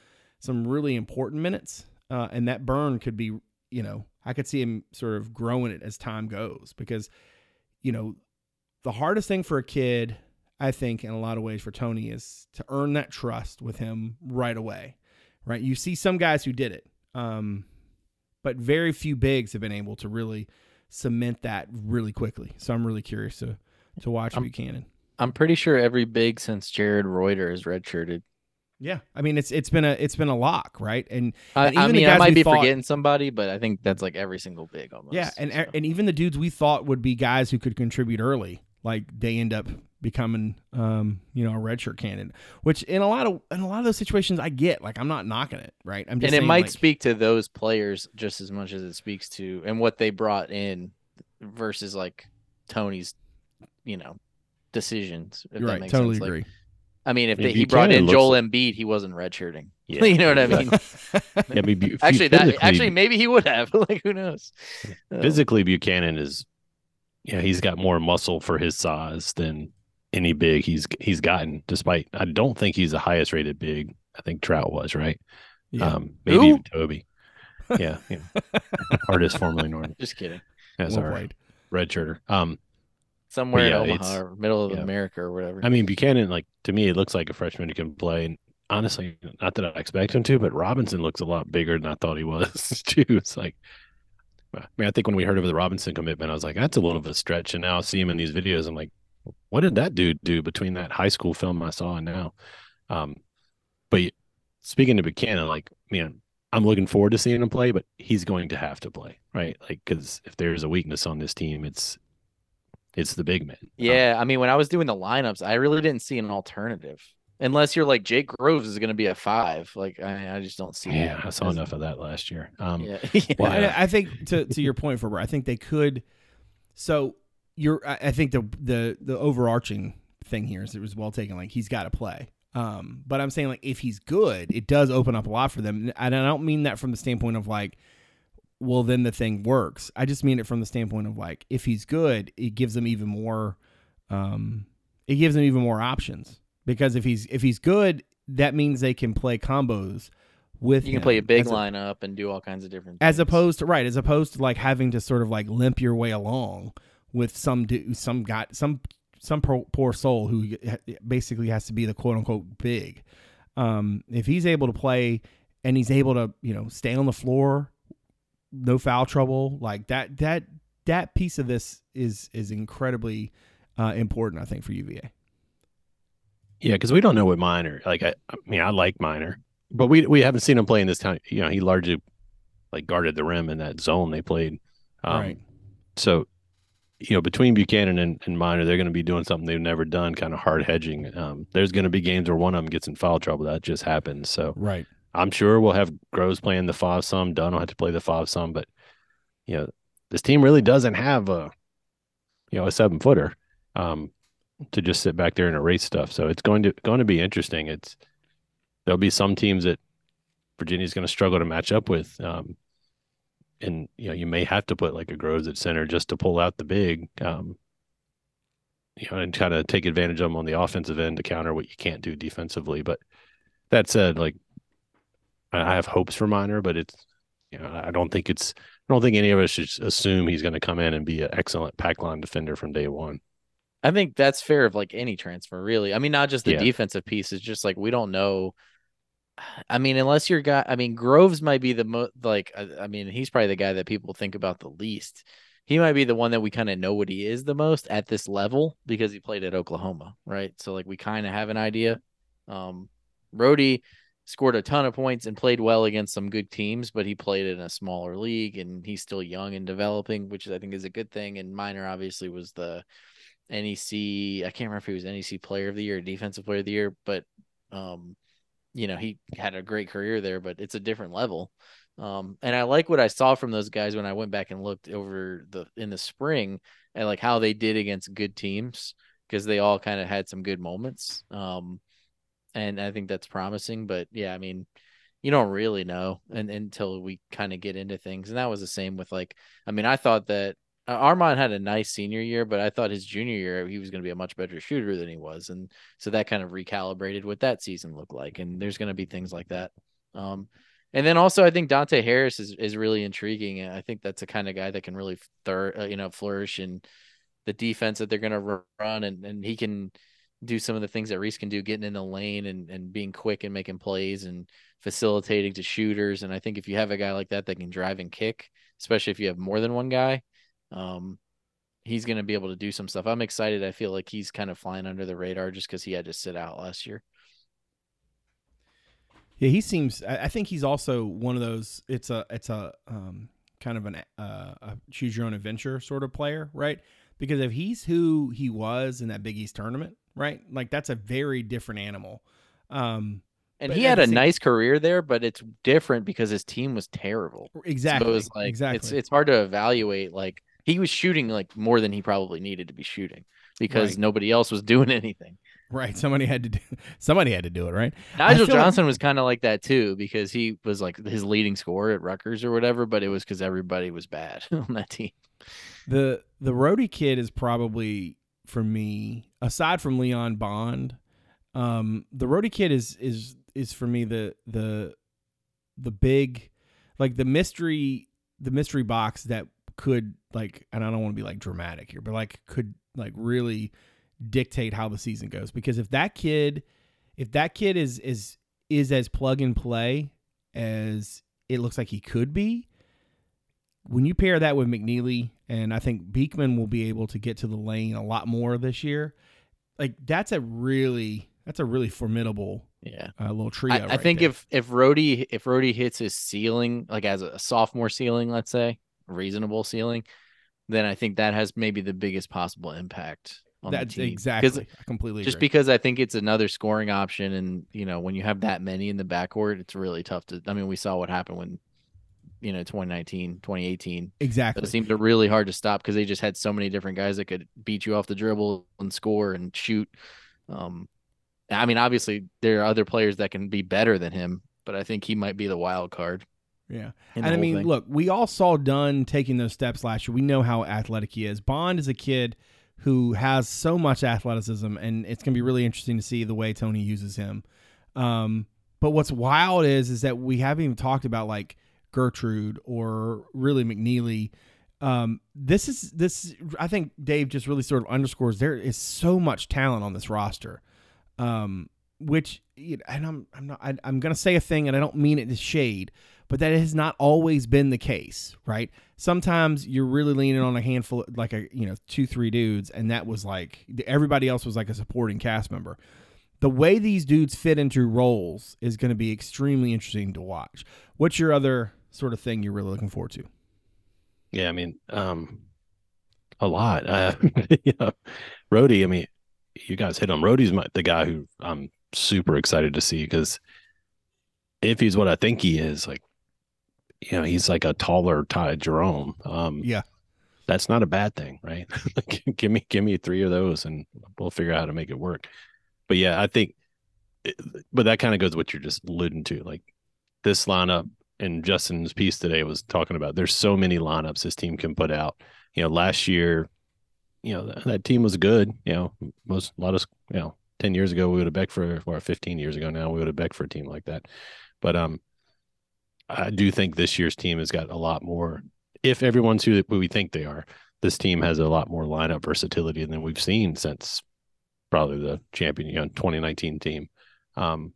some really important minutes, uh, and that burn could be, you know, I could see him sort of growing it as time goes because, you know, the hardest thing for a kid, I think, in a lot of ways for Tony is to earn that trust with him right away, right? You see some guys who did it, um, but very few bigs have been able to really cement that really quickly. So I'm really curious to to watch I'm- Buchanan. I'm pretty sure every big since Jared Reuter is redshirted. Yeah, I mean it's it's been a it's been a lock, right? And I, And I mean, I might be thought- forgetting somebody, but I think that's like every single big almost. Yeah, and so. and even the dudes we thought would be guys who could contribute early, like they end up becoming um, you know a redshirt candidate. Which in a lot of in a lot of those situations I get. Like I'm not knocking it, right? I'm just and it might like, speak to those players just as much as it speaks to and what they brought in versus like Tony's, you know, decisions. If You're that right. makes Totally sense. Like, agree. I mean, if I mean, they, he brought in Joel looks Embiid, he wasn't redshirting. Yeah. you know what I mean? Yeah, but Bu- actually, that actually maybe he would have. like, who knows? Physically Buchanan is yeah, he's got more muscle for his size than any big he's he's gotten, despite I don't think he's the highest rated big. I think Traudt was, right? Yeah. Um maybe Who? even Toby. Yeah, yeah. Artist formerly known. just kidding. That's well all right. played. Redshirter. Um Somewhere yeah, in Omaha or middle of yeah. America or whatever. I mean Buchanan, like to me, it looks like a freshman who can play. And honestly, not that I expect him to, but Robinson looks a lot bigger than I thought he was too. It's like I mean, I think when we heard of the Robinson commitment, I was like, that's a little bit of a stretch. And now I see him in these videos. I'm like, what did that dude do between that high school film I saw and now? Um, but speaking to Buchanan, like, man, I'm looking forward to seeing him play, but he's going to have to play, right? Like, because if there's a weakness on this team, it's it's the big man. Um, Yeah, I mean, when I was doing the lineups, I really didn't see an alternative. Unless you're like Jake Groves is going to be a five. Like I, I just don't see. yeah, that. I saw As- enough of that last year. Um, Yeah. Well, I, I think to to your point, Ferber, I think they could. So you're, I I think the the the overarching thing here is it was well taken. Like he's got to play. Um, but I'm saying like if he's good, it does open up a lot for them. And I don't mean that from the standpoint of like, well, then the thing works. I just mean it from the standpoint of like, if he's good, it gives them even more. Um, it gives them even more options because if he's if he's good, that means they can play combos with. you can play a big lineup and do all kinds of different. as opposed to right as opposed to like having to sort of like limp your way along with some do some got some some poor, poor soul who basically has to be the quote unquote big um if he's able to play and he's able to you know stay on the floor no foul trouble like that that that piece of this is is incredibly uh, important i think for uva Yeah, because we don't know what Minor like. I, I mean, I like Minor, but we we haven't seen him play in this town. You know, he largely like guarded the rim in that zone they played. Um, right So, you know, between Buchanan and, and Minor, they're going to be doing something they've never done, kind of hard hedging. Um, there's going to be games where one of them gets in foul trouble. That just happens. So right I'm sure we'll have Groves playing the five some. Dunn will have to play the five some, but you know, this team really doesn't have a you know a seven footer um, to just sit back there and erase stuff. So it's going to going to be interesting. It's there'll be some teams that Virginia's going to struggle to match up with. Um, and you know, you may have to put like a Groves at center just to pull out the big, um, you know, and kind of take advantage of them on the offensive end to counter what you can't do defensively. But that said, like I have hopes for Minor, but it's you know I don't think it's I don't think any of us should assume he's going to come in and be an excellent pack line defender from day one. I think that's fair of like any transfer, really. I mean, not just the Yeah. defensive piece. It's just like we don't know. I mean, unless your guy, I mean, Groves might be the most like. I, I mean, he's probably the guy that people think about the least. He might be the one that we kind of know what he is the most at this level because he played at Oklahoma, right? So like we kind of have an idea. Um, Rohde scored a ton of points and played well against some good teams, but he played in a smaller league and he's still young and developing, which I think is a good thing. And Minor obviously was the NEC. I can't remember if he was NEC Player of the Year, Defensive Player of the Year, but um, you know, he had a great career there. But it's a different level. Um, and I like what I saw from those guys when I went back and looked over the in the spring and like how they did against good teams because they all kind of had some good moments. Um, and I think that's promising. But yeah, I mean, you don't really know and until we kind of get into things. And that was the same with like, I mean, I thought that uh, Armaan had a nice senior year, but I thought his junior year he was going to be a much better shooter than he was, and so that kind of recalibrated what that season looked like. And there's going to be things like that. Um, and then also I think Dante Harris is is really intriguing. I think that's the kind of guy that can really thir- uh, you know flourish in the defense that they're going to run, and and he can do some of the things that Reece can do, getting in the lane and and being quick and making plays and facilitating to shooters. And I think if you have a guy like that that can drive and kick, especially if you have more than one guy, um, he's going to be able to do some stuff. I'm excited. I feel like he's kind of flying under the radar just because he had to sit out last year. Yeah, he seems. I think he's also one of those. It's a it's a um, kind of an uh, a choose your own adventure sort of player, right? because if he's who he was in that Big East tournament, right? Like that's a very different animal. Um, And he had a same- nice career there, but it's different because his team was terrible. exactly. So it was like exactly. it's it's hard to evaluate. Like he was shooting like more than he probably needed to be shooting because Right. nobody else was doing anything. right. Somebody had to do. Somebody had to do it, right? Nigel feel like- Johnson was kind of like that too because he was like his leading scorer at Rutgers or whatever, but it was because everybody was bad on that team. The the Rohde kid is probably for me, aside from Leon Bond, um, the Rohde kid is is is for me the the the big like the mystery the mystery box that could like and I don't want to be like dramatic here, but like could like really dictate how the season goes. Because if that kid if that kid is is is as plug and play as it looks like he could be, when you pair that with McNeely, and I think Beekman will be able to get to the lane a lot more this year. Like that's a really that's a really formidable Yeah. uh, little trio. I, I right think there. if if Rohde if Rohde hits his ceiling like as a sophomore ceiling, let's say reasonable ceiling, then I think that has maybe the biggest possible impact on that's the team. 'Cause exactly, I completely Just agree. because I think it's another scoring option, and you know when you have that many in the backcourt, it's really tough to. I mean, we saw what happened when, you know, 2019, 2018. exactly. It seemed really hard to stop because they just had so many different guys that could beat you off the dribble and score and shoot. Um, I mean, obviously there are other players that can be better than him, but I think he might be the wild card. yeah. And I mean, thing. look, we all saw Dunn taking those steps last year. We know how athletic he is. Bond is a kid who has so much athleticism, and it's going to be really interesting to see the way Tony uses him. Um, but what's wild is is that we haven't even talked about like Gertrude or really McNeely. Um, this is this. I think Dave just really sort of underscores there is so much talent on this roster. Um, which and I'm I'm not I, I'm gonna say a thing and I don't mean it to shade, but that has not always been the case, right? Sometimes you're really leaning on a handful, like a you know two three dudes, and that was like everybody else was like a supporting cast member. The way these dudes fit into roles is going to be extremely interesting to watch. What's your other sort of thing you're really looking forward to? Yeah, I mean, um, a lot. Uh, you know, Rohde. I mean, you guys hit him. Rohde's my, the guy who I'm super excited to see because if he's what I think he is, like, you know, he's like a taller Ty Jerome. Um, Yeah. that's not a bad thing, right? Give me, give me three of those, and we'll figure out how to make it work. But yeah, I think, but that kind of goes what you're just alluding to, like this lineup and Justin's piece today was talking about there's so many lineups this team can put out. You know, last year, you know, that, team was good. You know, most a lot of you know, ten years ago we would have begged for or fifteen years ago now we would have begged for a team like that. But um I do think this year's team has got a lot more if everyone's who we think they are, this team has a lot more lineup versatility than we've seen since probably the champion, you know, 2019 team. Um,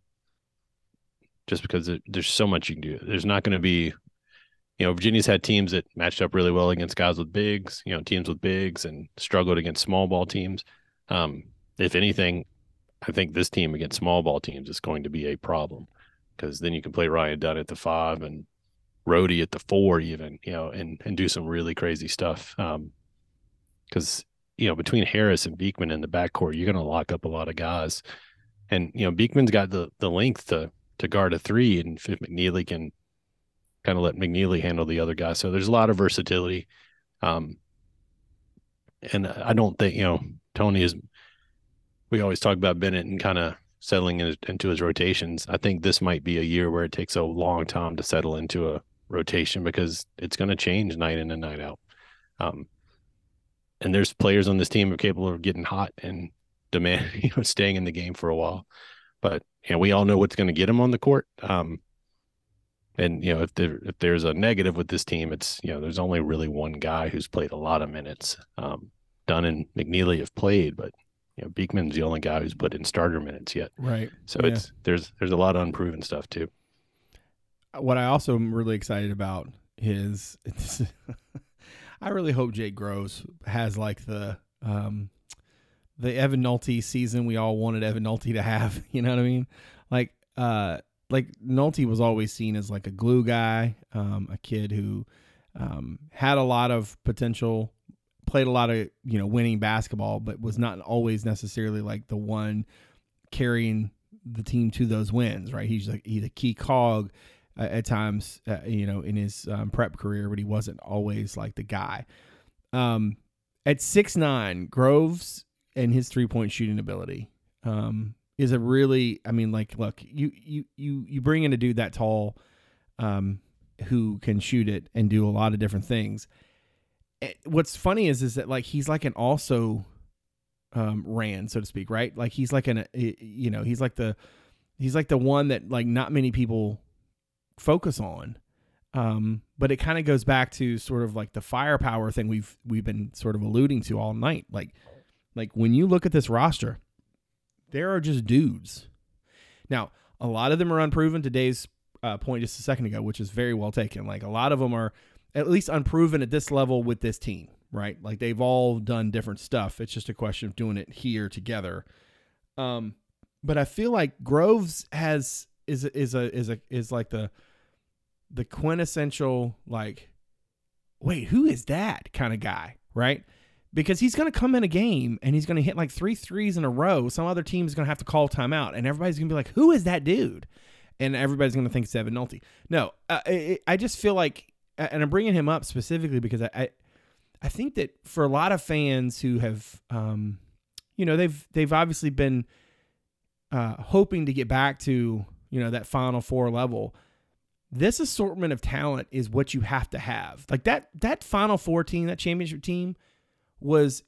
just because there's so much you can do. There's not going to be, you know, Virginia's had teams that matched up really well against guys with bigs, you know, teams with bigs and struggled against small ball teams. Um, if anything, I think this team against small ball teams is going to be a problem because then you can play Ryan Dunn at the five and Rohde at the four, even, you know, and and do some really crazy stuff. Um, because you know between Harris and Beekman in the backcourt, you're going to lock up a lot of guys, and you know Beekman's got the the length to to guard a three, and if McNeely can kind of let McNeely handle the other guy, so there's a lot of versatility. Um, and I don't think you know Tony is. We always talk about Bennett and kind of settling in, into his rotations. I think this might be a year where it takes a long time to settle into a rotation because it's going to change night in and night out. Um, and there's players on this team are capable of getting hot and demand, you know, staying in the game for a while. But know, we all know what's going to get them on the court. Um, and you know, if there if there's a negative with this team, it's you know, there's only really one guy who's played a lot of minutes. Um, Dunn and McNeely have played, but you know, Beekman's the only guy who's put in starter minutes yet. Right. So Yeah. it's there's there's a lot of unproven stuff too. what I also am really excited about is I really hope Jake Groves has like the um the Evan Nolte season we all wanted Evan Nolte to have. You know what I mean? Like uh like Nolte was always seen as like a glue guy, um, a kid who um, had a lot of potential played a lot of you know winning basketball, but was not always necessarily like the one carrying the team to those wins. Right? He's like he's a key cog at times, uh, you know, in his um, prep career, but he wasn't always like the guy. Um, at six nine, Groves and his three point shooting ability um, is a really, I mean, like, look, you you you you bring in a dude that tall, um, who can shoot it and do a lot of different things. Eh, What's funny is is that like he's like an also um, ran so to speak, right? Like he's like an uh, you know he's like the he's like the one that like not many people focus on. Um, but it kind of goes back to sort of like the firepower thing we've we've been sort of alluding to all night. Like like when you look at this roster, there are just dudes. Now, a lot of them are unproven. Today's uh, point just a second ago, which is very well taken. Like a lot of them are at least unproven at this level with this team, right? Like they've all done different stuff. It's just a question of doing it here together. Um, but I feel like Groves has is is a is a is like the the quintessential like wait who is that kind of guy right because he's going to come in a game and he's going to hit like three threes in a row some other team's going to have to call timeout and everybody's going to be like who is that dude and everybody's going to think it's Evan Nolte. No, uh, I, I just feel like, and I'm bringing him up specifically because I, I, I think that for a lot of fans who have, um, you know, they've they've obviously been uh, hoping to get back to you know that Final Four level. This assortment of talent is what you have to have. Like that that Final Four team, that championship team, was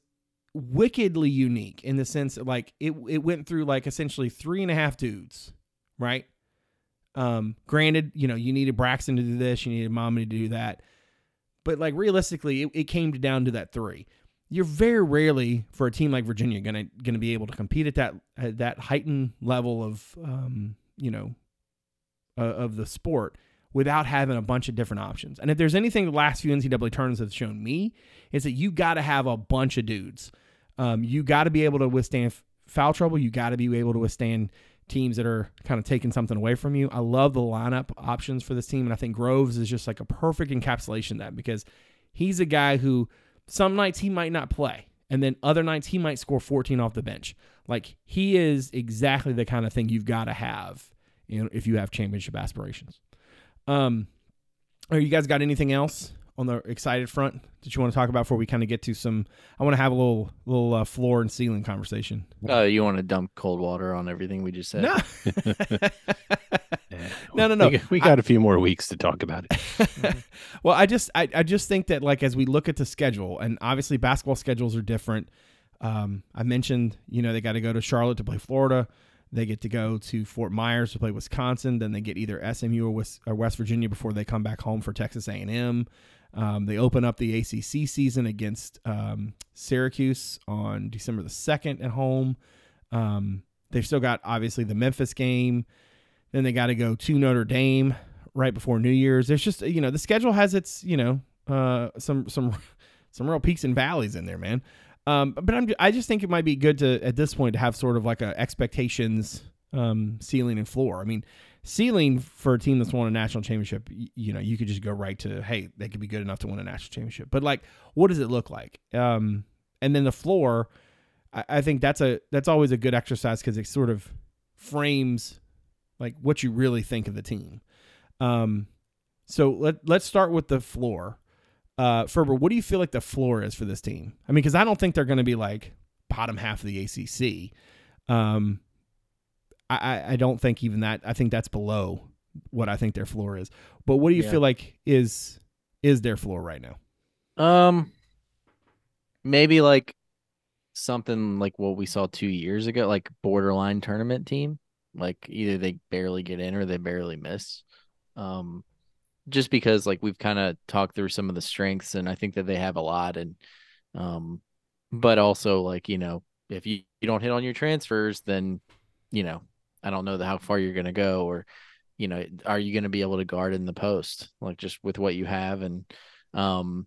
wickedly unique in the sense that like it it went through like essentially three and a half dudes, right? Um, granted, you know, you needed Braxton to do this, you needed Mommy to do that. But like realistically, it, it came down to that three. You're very rarely for a team like Virginia gonna gonna be able to compete at that at that heightened level of um, you know uh, of the sport without having a bunch of different options. And if there's anything the last few NCAA tournaments have shown me, is that you got to have a bunch of dudes. Um, you got to be able to withstand foul trouble. You got to be able to withstand teams that are kind of taking something away from you. I love the lineup options for this team, and I think Groves is just like a perfect encapsulation of that because he's a guy who some nights he might not play, and then other nights he might score 14 off the bench. Like he is exactly the kind of thing you've got to have, you know, if you have championship aspirations. Um, are you guys got anything else on the excited front that you want to talk about before we kind of get to some? I want to have a little little uh, floor and ceiling conversation. Oh, you want to dump cold water on everything we just said? No. Yeah. No, no, no. We, we got a few more weeks to talk about it. well, I just I, I just think that like as we look at the schedule, and obviously basketball schedules are different. Um, I mentioned you know they got to go to Charlotte to play Florida. They get to go to Fort Myers to play Wisconsin. Then they get either SMU or West, or West Virginia before they come back home for Texas A&M. Um, they open up the ACC season against um, Syracuse on December the second at home. Um, they've still got obviously the Memphis game. Then they got to go to Notre Dame right before New Year's. There's just you know the schedule has its you know uh, some some some real peaks and valleys in there, man. Um, but I'm I just think it might be good to at this point to have sort of like a expectations um, ceiling and floor. I mean, ceiling for a team that's won a national championship, y- you know, you could just go right to hey, they could be good enough to win a national championship. But like, what does it look like? Um, and then the floor, I, I think that's a that's always a good exercise because it sort of frames like what you really think of the team. Um, so let let's start with the floor. Uh, Ferber, what do you feel like the floor is for this team? I mean, because I don't think they're going to be like bottom half of the ACC. Um, I, I don't think even that. I think that's below what I think their floor is. But what do you Yeah. feel like is is their floor right now? Um, maybe like something like what we saw two years ago, like borderline tournament team. Like either they barely get in or they barely miss. Um, just because like we've kind of talked through some of the strengths, and I think that they have a lot, and um, but also like you know if you, you don't hit on your transfers, then you know I don't know the, how far you're gonna go, or you know are you gonna be able to guard in the post like just with what you have and um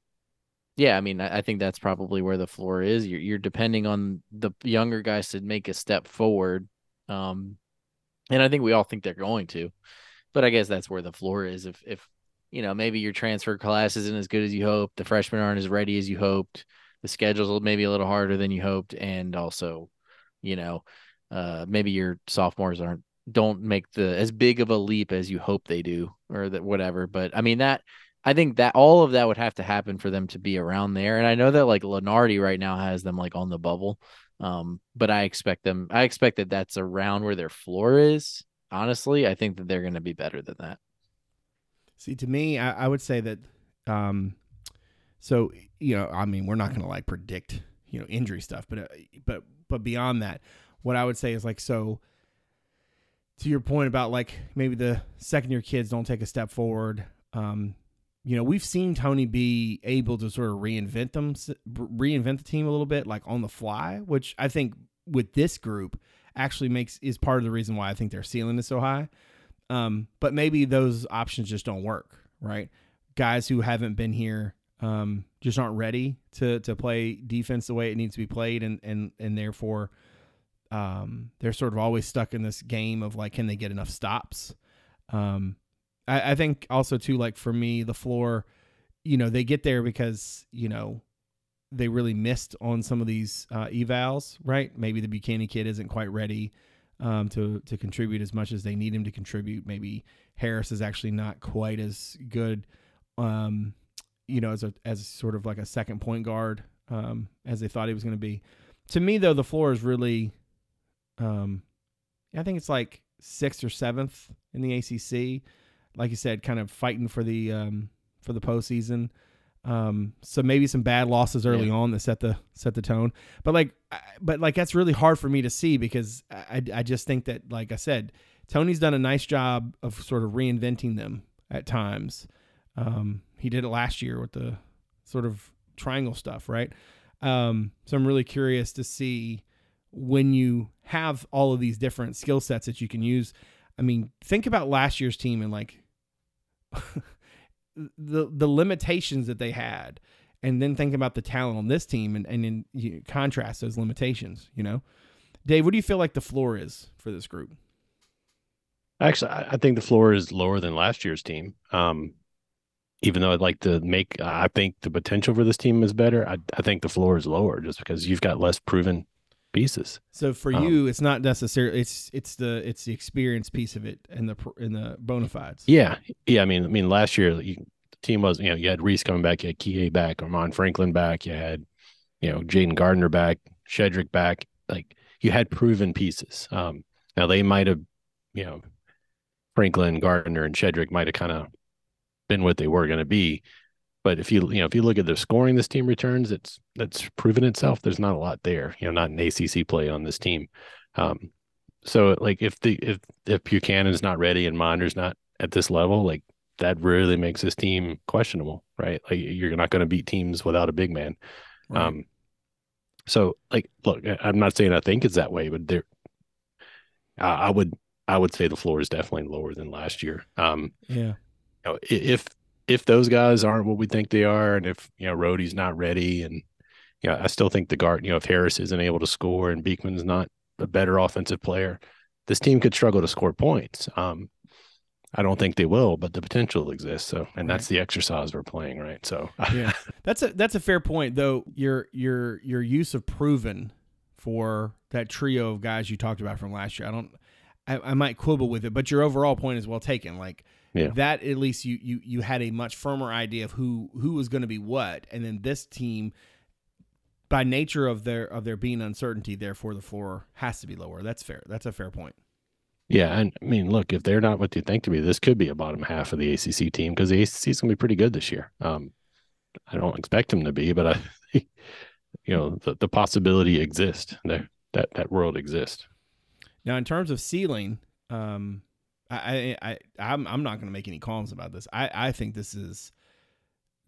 yeah, I mean, I, I think that's probably where the floor is. You're you're depending on the younger guys to make a step forward, um, and I think we all think they're going to, but I guess that's where the floor is. If if you know maybe your transfer class isn't as good as you hoped, the freshmen aren't as ready as you hoped, the schedule's maybe a little harder than you hoped, and also, you know, uh, maybe your sophomores aren't don't make the as big of a leap as you hope they do, or that whatever. But I mean that I think that all of that would have to happen for them to be around there. And I know that like Lunardi right now has them like on the bubble. Um, but I expect them, I expect that that's around where their floor is. Honestly, I think that they're going to be better than that. See, to me, I, I would say that, um, so you know, I mean, we're not going to like predict, you know, injury stuff, but uh, but but beyond that, what I would say is like so. To your point about like maybe the second year kids don't take a step forward. Um, you know, we've seen Tony be able to sort of reinvent them, reinvent the team a little bit, like on the fly, which I think with this group actually makes is part of the reason why I think their ceiling is so high. Um, but maybe those options just don't work, right? Guys who haven't been here um, just aren't ready to to play defense the way it needs to be played, and and and therefore um, they're sort of always stuck in this game of like, can they get enough stops? Um, I, I think also too, like for me, the floor, you know, they get there because you know they really missed on some of these uh, evals, right? Maybe the Buchanan kid isn't quite ready um, to to contribute as much as they need him to contribute. Maybe Harris is actually not quite as good, um, you know, as a as sort of like a second point guard um, as they thought he was going to be. To me, though, the floor is really, um, I think it's like sixth or seventh in the ACC like you said, kind of fighting for the um, for the postseason. Um, so maybe some bad losses early Yeah. on that set the set the tone. But like, I- but like that's really hard for me to see because I I just think that like I said, Tony's done a nice job of sort of reinventing them at times. Um, he did it last year with the sort of triangle stuff, right? Um, so I'm really curious to see when you have all of these different skill sets that you can use. I mean, think about last year's team and like the the limitations that they had, and then think about the talent on this team and and then you contrast those limitations. You know, Dave, what do you feel like the floor is for this group? Actually, I I think the floor is lower than last year's team. Um, even though I'd like to make, I think the potential for this team is better. I, I think the floor is lower just because you've got less proven pieces. So for Um, you, it's not necessarily it's it's the it's the experience piece of it and the and the bona fides. Yeah, yeah. I mean, I mean, last year you, the team was, you know, you had Reece coming back, you had Kie back, Armaan Franklin back, you had, you know, Jayden Gardner back, Shedrick back. Like you had proven pieces. Um, now they might have, you know, Franklin, Gardner, and Shedrick might have kind of been what they were going to be. But if you, you know, if you look at the scoring this team returns, it's that's proven itself. There's not a lot there, you know, not an ACC play on this team. Um, so like if the if if Buchanan's not ready and Minor's not at this level, like that really makes this team questionable, right? Like you're not going to beat teams without a big man. Right. Um, so like, look, I'm not saying I think it's that way, but there, I I would I would say the floor is definitely lower than last year. Um, yeah. you know, if if those guys aren't what we think they are, and if you know Rohde's not ready, and you know, I still think the guard, you know, if Harris isn't able to score and Beekman's not a better offensive player, this team could struggle to score points. Um, I don't think they will, but the potential exists. So, and that's the exercise we're playing, right? So, yeah, that's a that's a fair point though. Your your your use of proven for that trio of guys you talked about from last year. I don't. I, I might quibble with it, but your overall point is well taken. Like Yeah. that, at least you you you had a much firmer idea of who who was going to be what, and then this team, by nature of their of there being uncertainty, therefore the floor has to be lower. That's fair. That's a fair point. yeah, and I mean, look, if they're not what you think to be, this could be a bottom half of the ACC team because the ACC is going to be pretty good this year. Um, I don't expect them to be, but I, you know, the, the possibility exists. There, that that world exists. Now, in terms of ceiling, um, I, I, I I'm, I'm not going to make any calls about this. I, I think this is,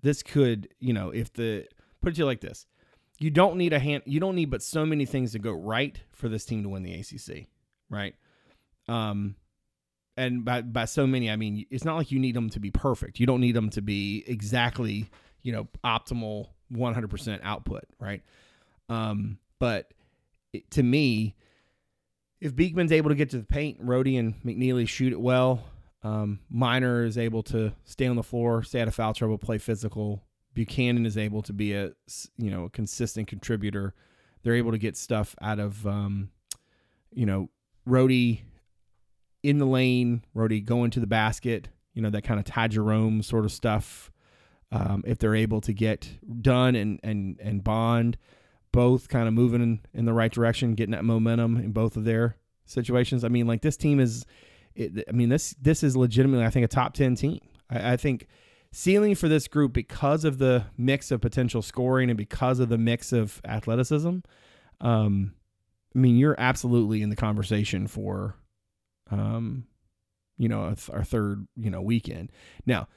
this could, you know, if the put it to you like this, you don't need a hand, you don't need but so many things to go right for this team to win the ACC, right? Um, and by by so many, I mean it's not like you need them to be perfect. You don't need them to be exactly, you know, optimal 100% output, right? Um, but it, to me, if Beekman's able to get to the paint, Rohde and McNeely shoot it well. Um, Minor is able to stay on the floor, stay out of foul trouble, play physical. Buchanan is able to be a you know a consistent contributor. They're able to get stuff out of um, you know Rohde in the lane, Rohde going to the basket. You know that kind of Ty Jerome sort of stuff. Um, if they're able to get Dunn and and and Bond both kind of moving in, in the right direction, getting that momentum in both of their situations. I mean, like this team is, it, I mean this this is legitimately I think a top ten team. I, I think ceiling for this group because of the mix of potential scoring and because of the mix of athleticism. Um, I mean, you're absolutely in the conversation for, um, you know, our third you know weekend now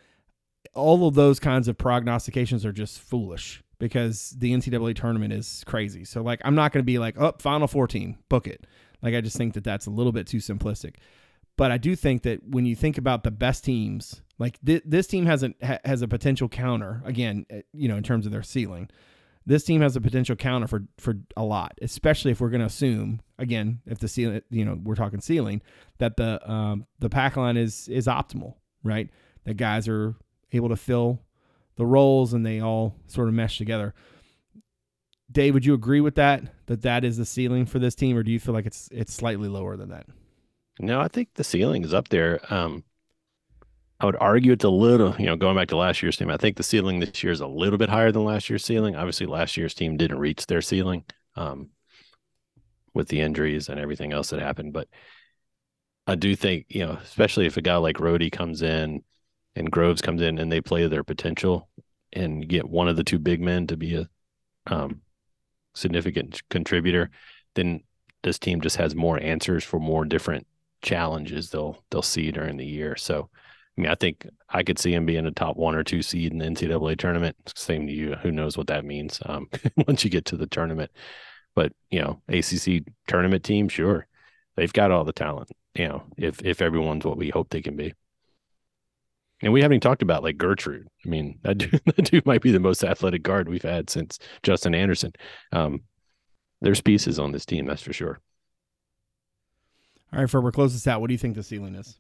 all of those kinds of prognostications are just foolish because the NCAA tournament is crazy. So like I'm not going to be like, "Oh, Final 14, book it." Like I just think that that's a little bit too simplistic. But I do think that when you think about the best teams, like th- this team has a ha- has a potential counter again, uh, you know, in terms of their ceiling. This team has a potential counter for for a lot, especially if we're going to assume again, if the ceiling, you know, we're talking ceiling, that the um, the pack line is is optimal, right? That guys are able to fill the roles and they all sort of mesh together. Dave, would you agree with that? That that is the ceiling for this team, or do you feel like it's it's slightly lower than that? No, I think the ceiling is up there. Um, I would argue it's a little, you know, going back to last year's team. I think the ceiling this year is a little bit higher than last year's ceiling. Obviously, last year's team didn't reach their ceiling um, with the injuries and everything else that happened. But I do think, you know, especially if a guy like Rohde comes in and Groves comes in and they play their potential and get one of the two big men to be a um, significant contributor, then this team just has more answers for more different challenges they'll they'll see during the year. So, I mean, I think I could see him being a top one or two seed in the NCAA tournament. Same to you. Who knows what that means um, once you get to the tournament? But you know, ACC tournament team, sure, they've got all the talent. You know, if if everyone's what we hope they can be. And we haven't even talked about like Gertrude. I mean, that dude, that dude might be the most athletic guard we've had since Justin Anderson. Um, there's pieces on this team, that's for sure. All right, Ferber, close this out. What do you think the ceiling is?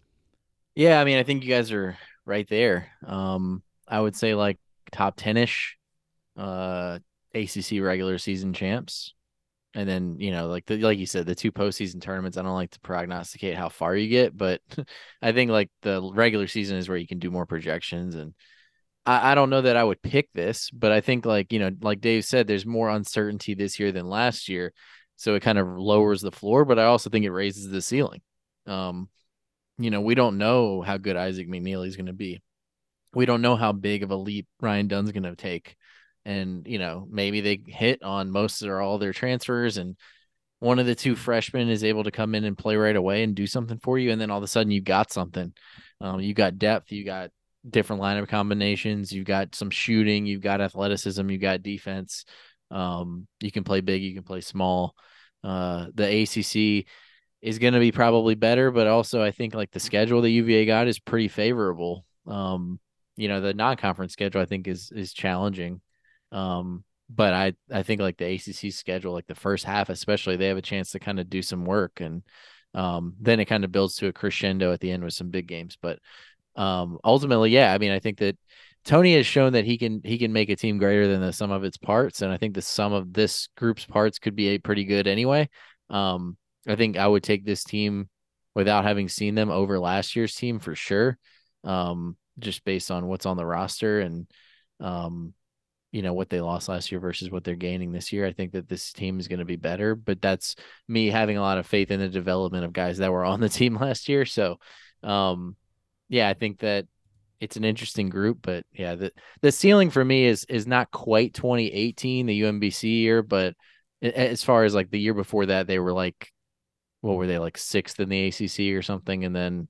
Yeah, I mean, I think you guys are right there. Um, I would say like top ten ish, uh, ACC regular season champs, and then you know, like the, like you said, the two postseason tournaments. I don't like to prognosticate how far you get, but I think like the regular season is where you can do more projections. And I, I don't know that I would pick this, but I think like you know, like Dave said, there's more uncertainty this year than last year, so it kind of lowers the floor. But I also think it raises the ceiling. Um, you know, we don't know how good Isaac McNeely is going to be. We don't know how big of a leap Ryan Dunn's going to take. And, you know, maybe they hit on most or all their transfers and one of the two freshmen is able to come in and play right away and do something for you. And then all of a sudden you got something. Um, you got depth, you got different lineup combinations, you've got some shooting, you've got athleticism, you've got defense. Um, you can play big, you can play small. Uh, the ACC is going to be probably better, but also I think like the schedule that UVA got is pretty favorable. Um, you know, the non-conference schedule I think is is challenging. Um, but I I think like the ACC schedule, like the first half especially, they have a chance to kind of do some work, and um, then it kind of builds to a crescendo at the end with some big games. But um, ultimately, yeah, I mean, I think that Tony has shown that he can he can make a team greater than the sum of its parts, and I think the sum of this group's parts could be a pretty good anyway. Um, I think I would take this team without having seen them over last year's team for sure. Um, just based on what's on the roster and um, you know, what they lost last year versus what they're gaining this year. I think that this team is going to be better, but that's me having a lot of faith in the development of guys that were on the team last year. So um yeah, I think that it's an interesting group, but yeah, the the ceiling for me is is not quite 2018, the UMBC year, but as far as like the year before that, they were like what were they like sixth in the ACC or something, and then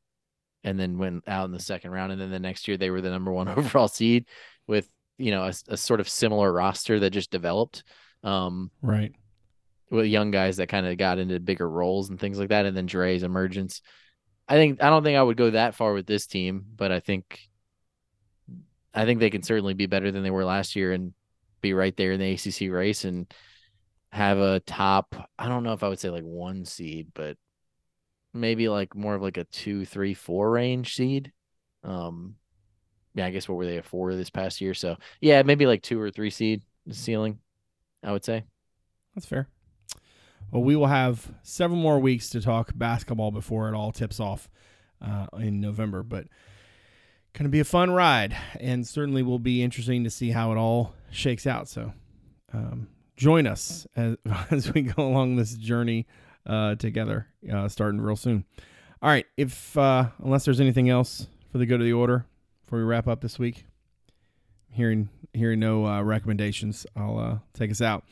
and then went out in the second round, and then the next year they were the number one overall seed with you know a, a sort of similar roster that just developed. Um, Right. with young guys that kind of got into bigger roles and things like that, and then Dre's emergence. I think I don't think I would go that far with this team, but I think I think they can certainly be better than they were last year and be right there in the ACC race and have a top. I don't know if I would say like one seed, but maybe like more of like a two, three, four range seed. Um, yeah, I guess what were they a four this past year? So yeah, maybe like two or three seed ceiling, I would say. That's fair. Well, we will have several more weeks to talk basketball before it all tips off uh, in November, but going to be a fun ride and certainly will be interesting to see how it all shakes out. So um, join us as, as we go along this journey uh, together, uh, starting real soon. All right. If, uh, unless there's anything else for the good of the order before we wrap up this week, hearing, hearing no uh, recommendations, I'll uh, take us out.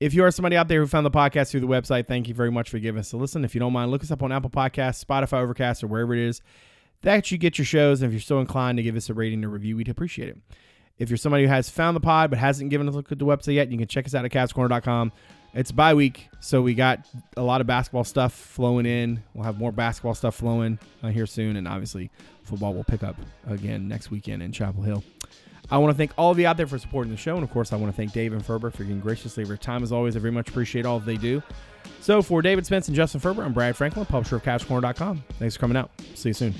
If you are somebody out there who found the podcast through the website, thank you very much for giving us a listen. If you don't mind, look us up on Apple Podcasts, Spotify, Overcast, or wherever it is that you get your shows. And if you're so inclined to give us a rating or review, we'd appreciate it. If you're somebody who has found the pod but hasn't given us a look at the website yet, you can check us out at cavscorner.com. It's bye week, so we got a lot of basketball stuff flowing in. We'll have more basketball stuff flowing uh, here soon, and obviously football will pick up again next weekend in Chapel Hill. I want to thank all of you out there for supporting the show, and of course, I want to thank Dave and Ferber for getting graciously of your time as always. I very much appreciate all they do. So for David Spence and Justin Ferber, I'm Brad Franklin, publisher of CavsCorner.com. Thanks for coming out. See you soon.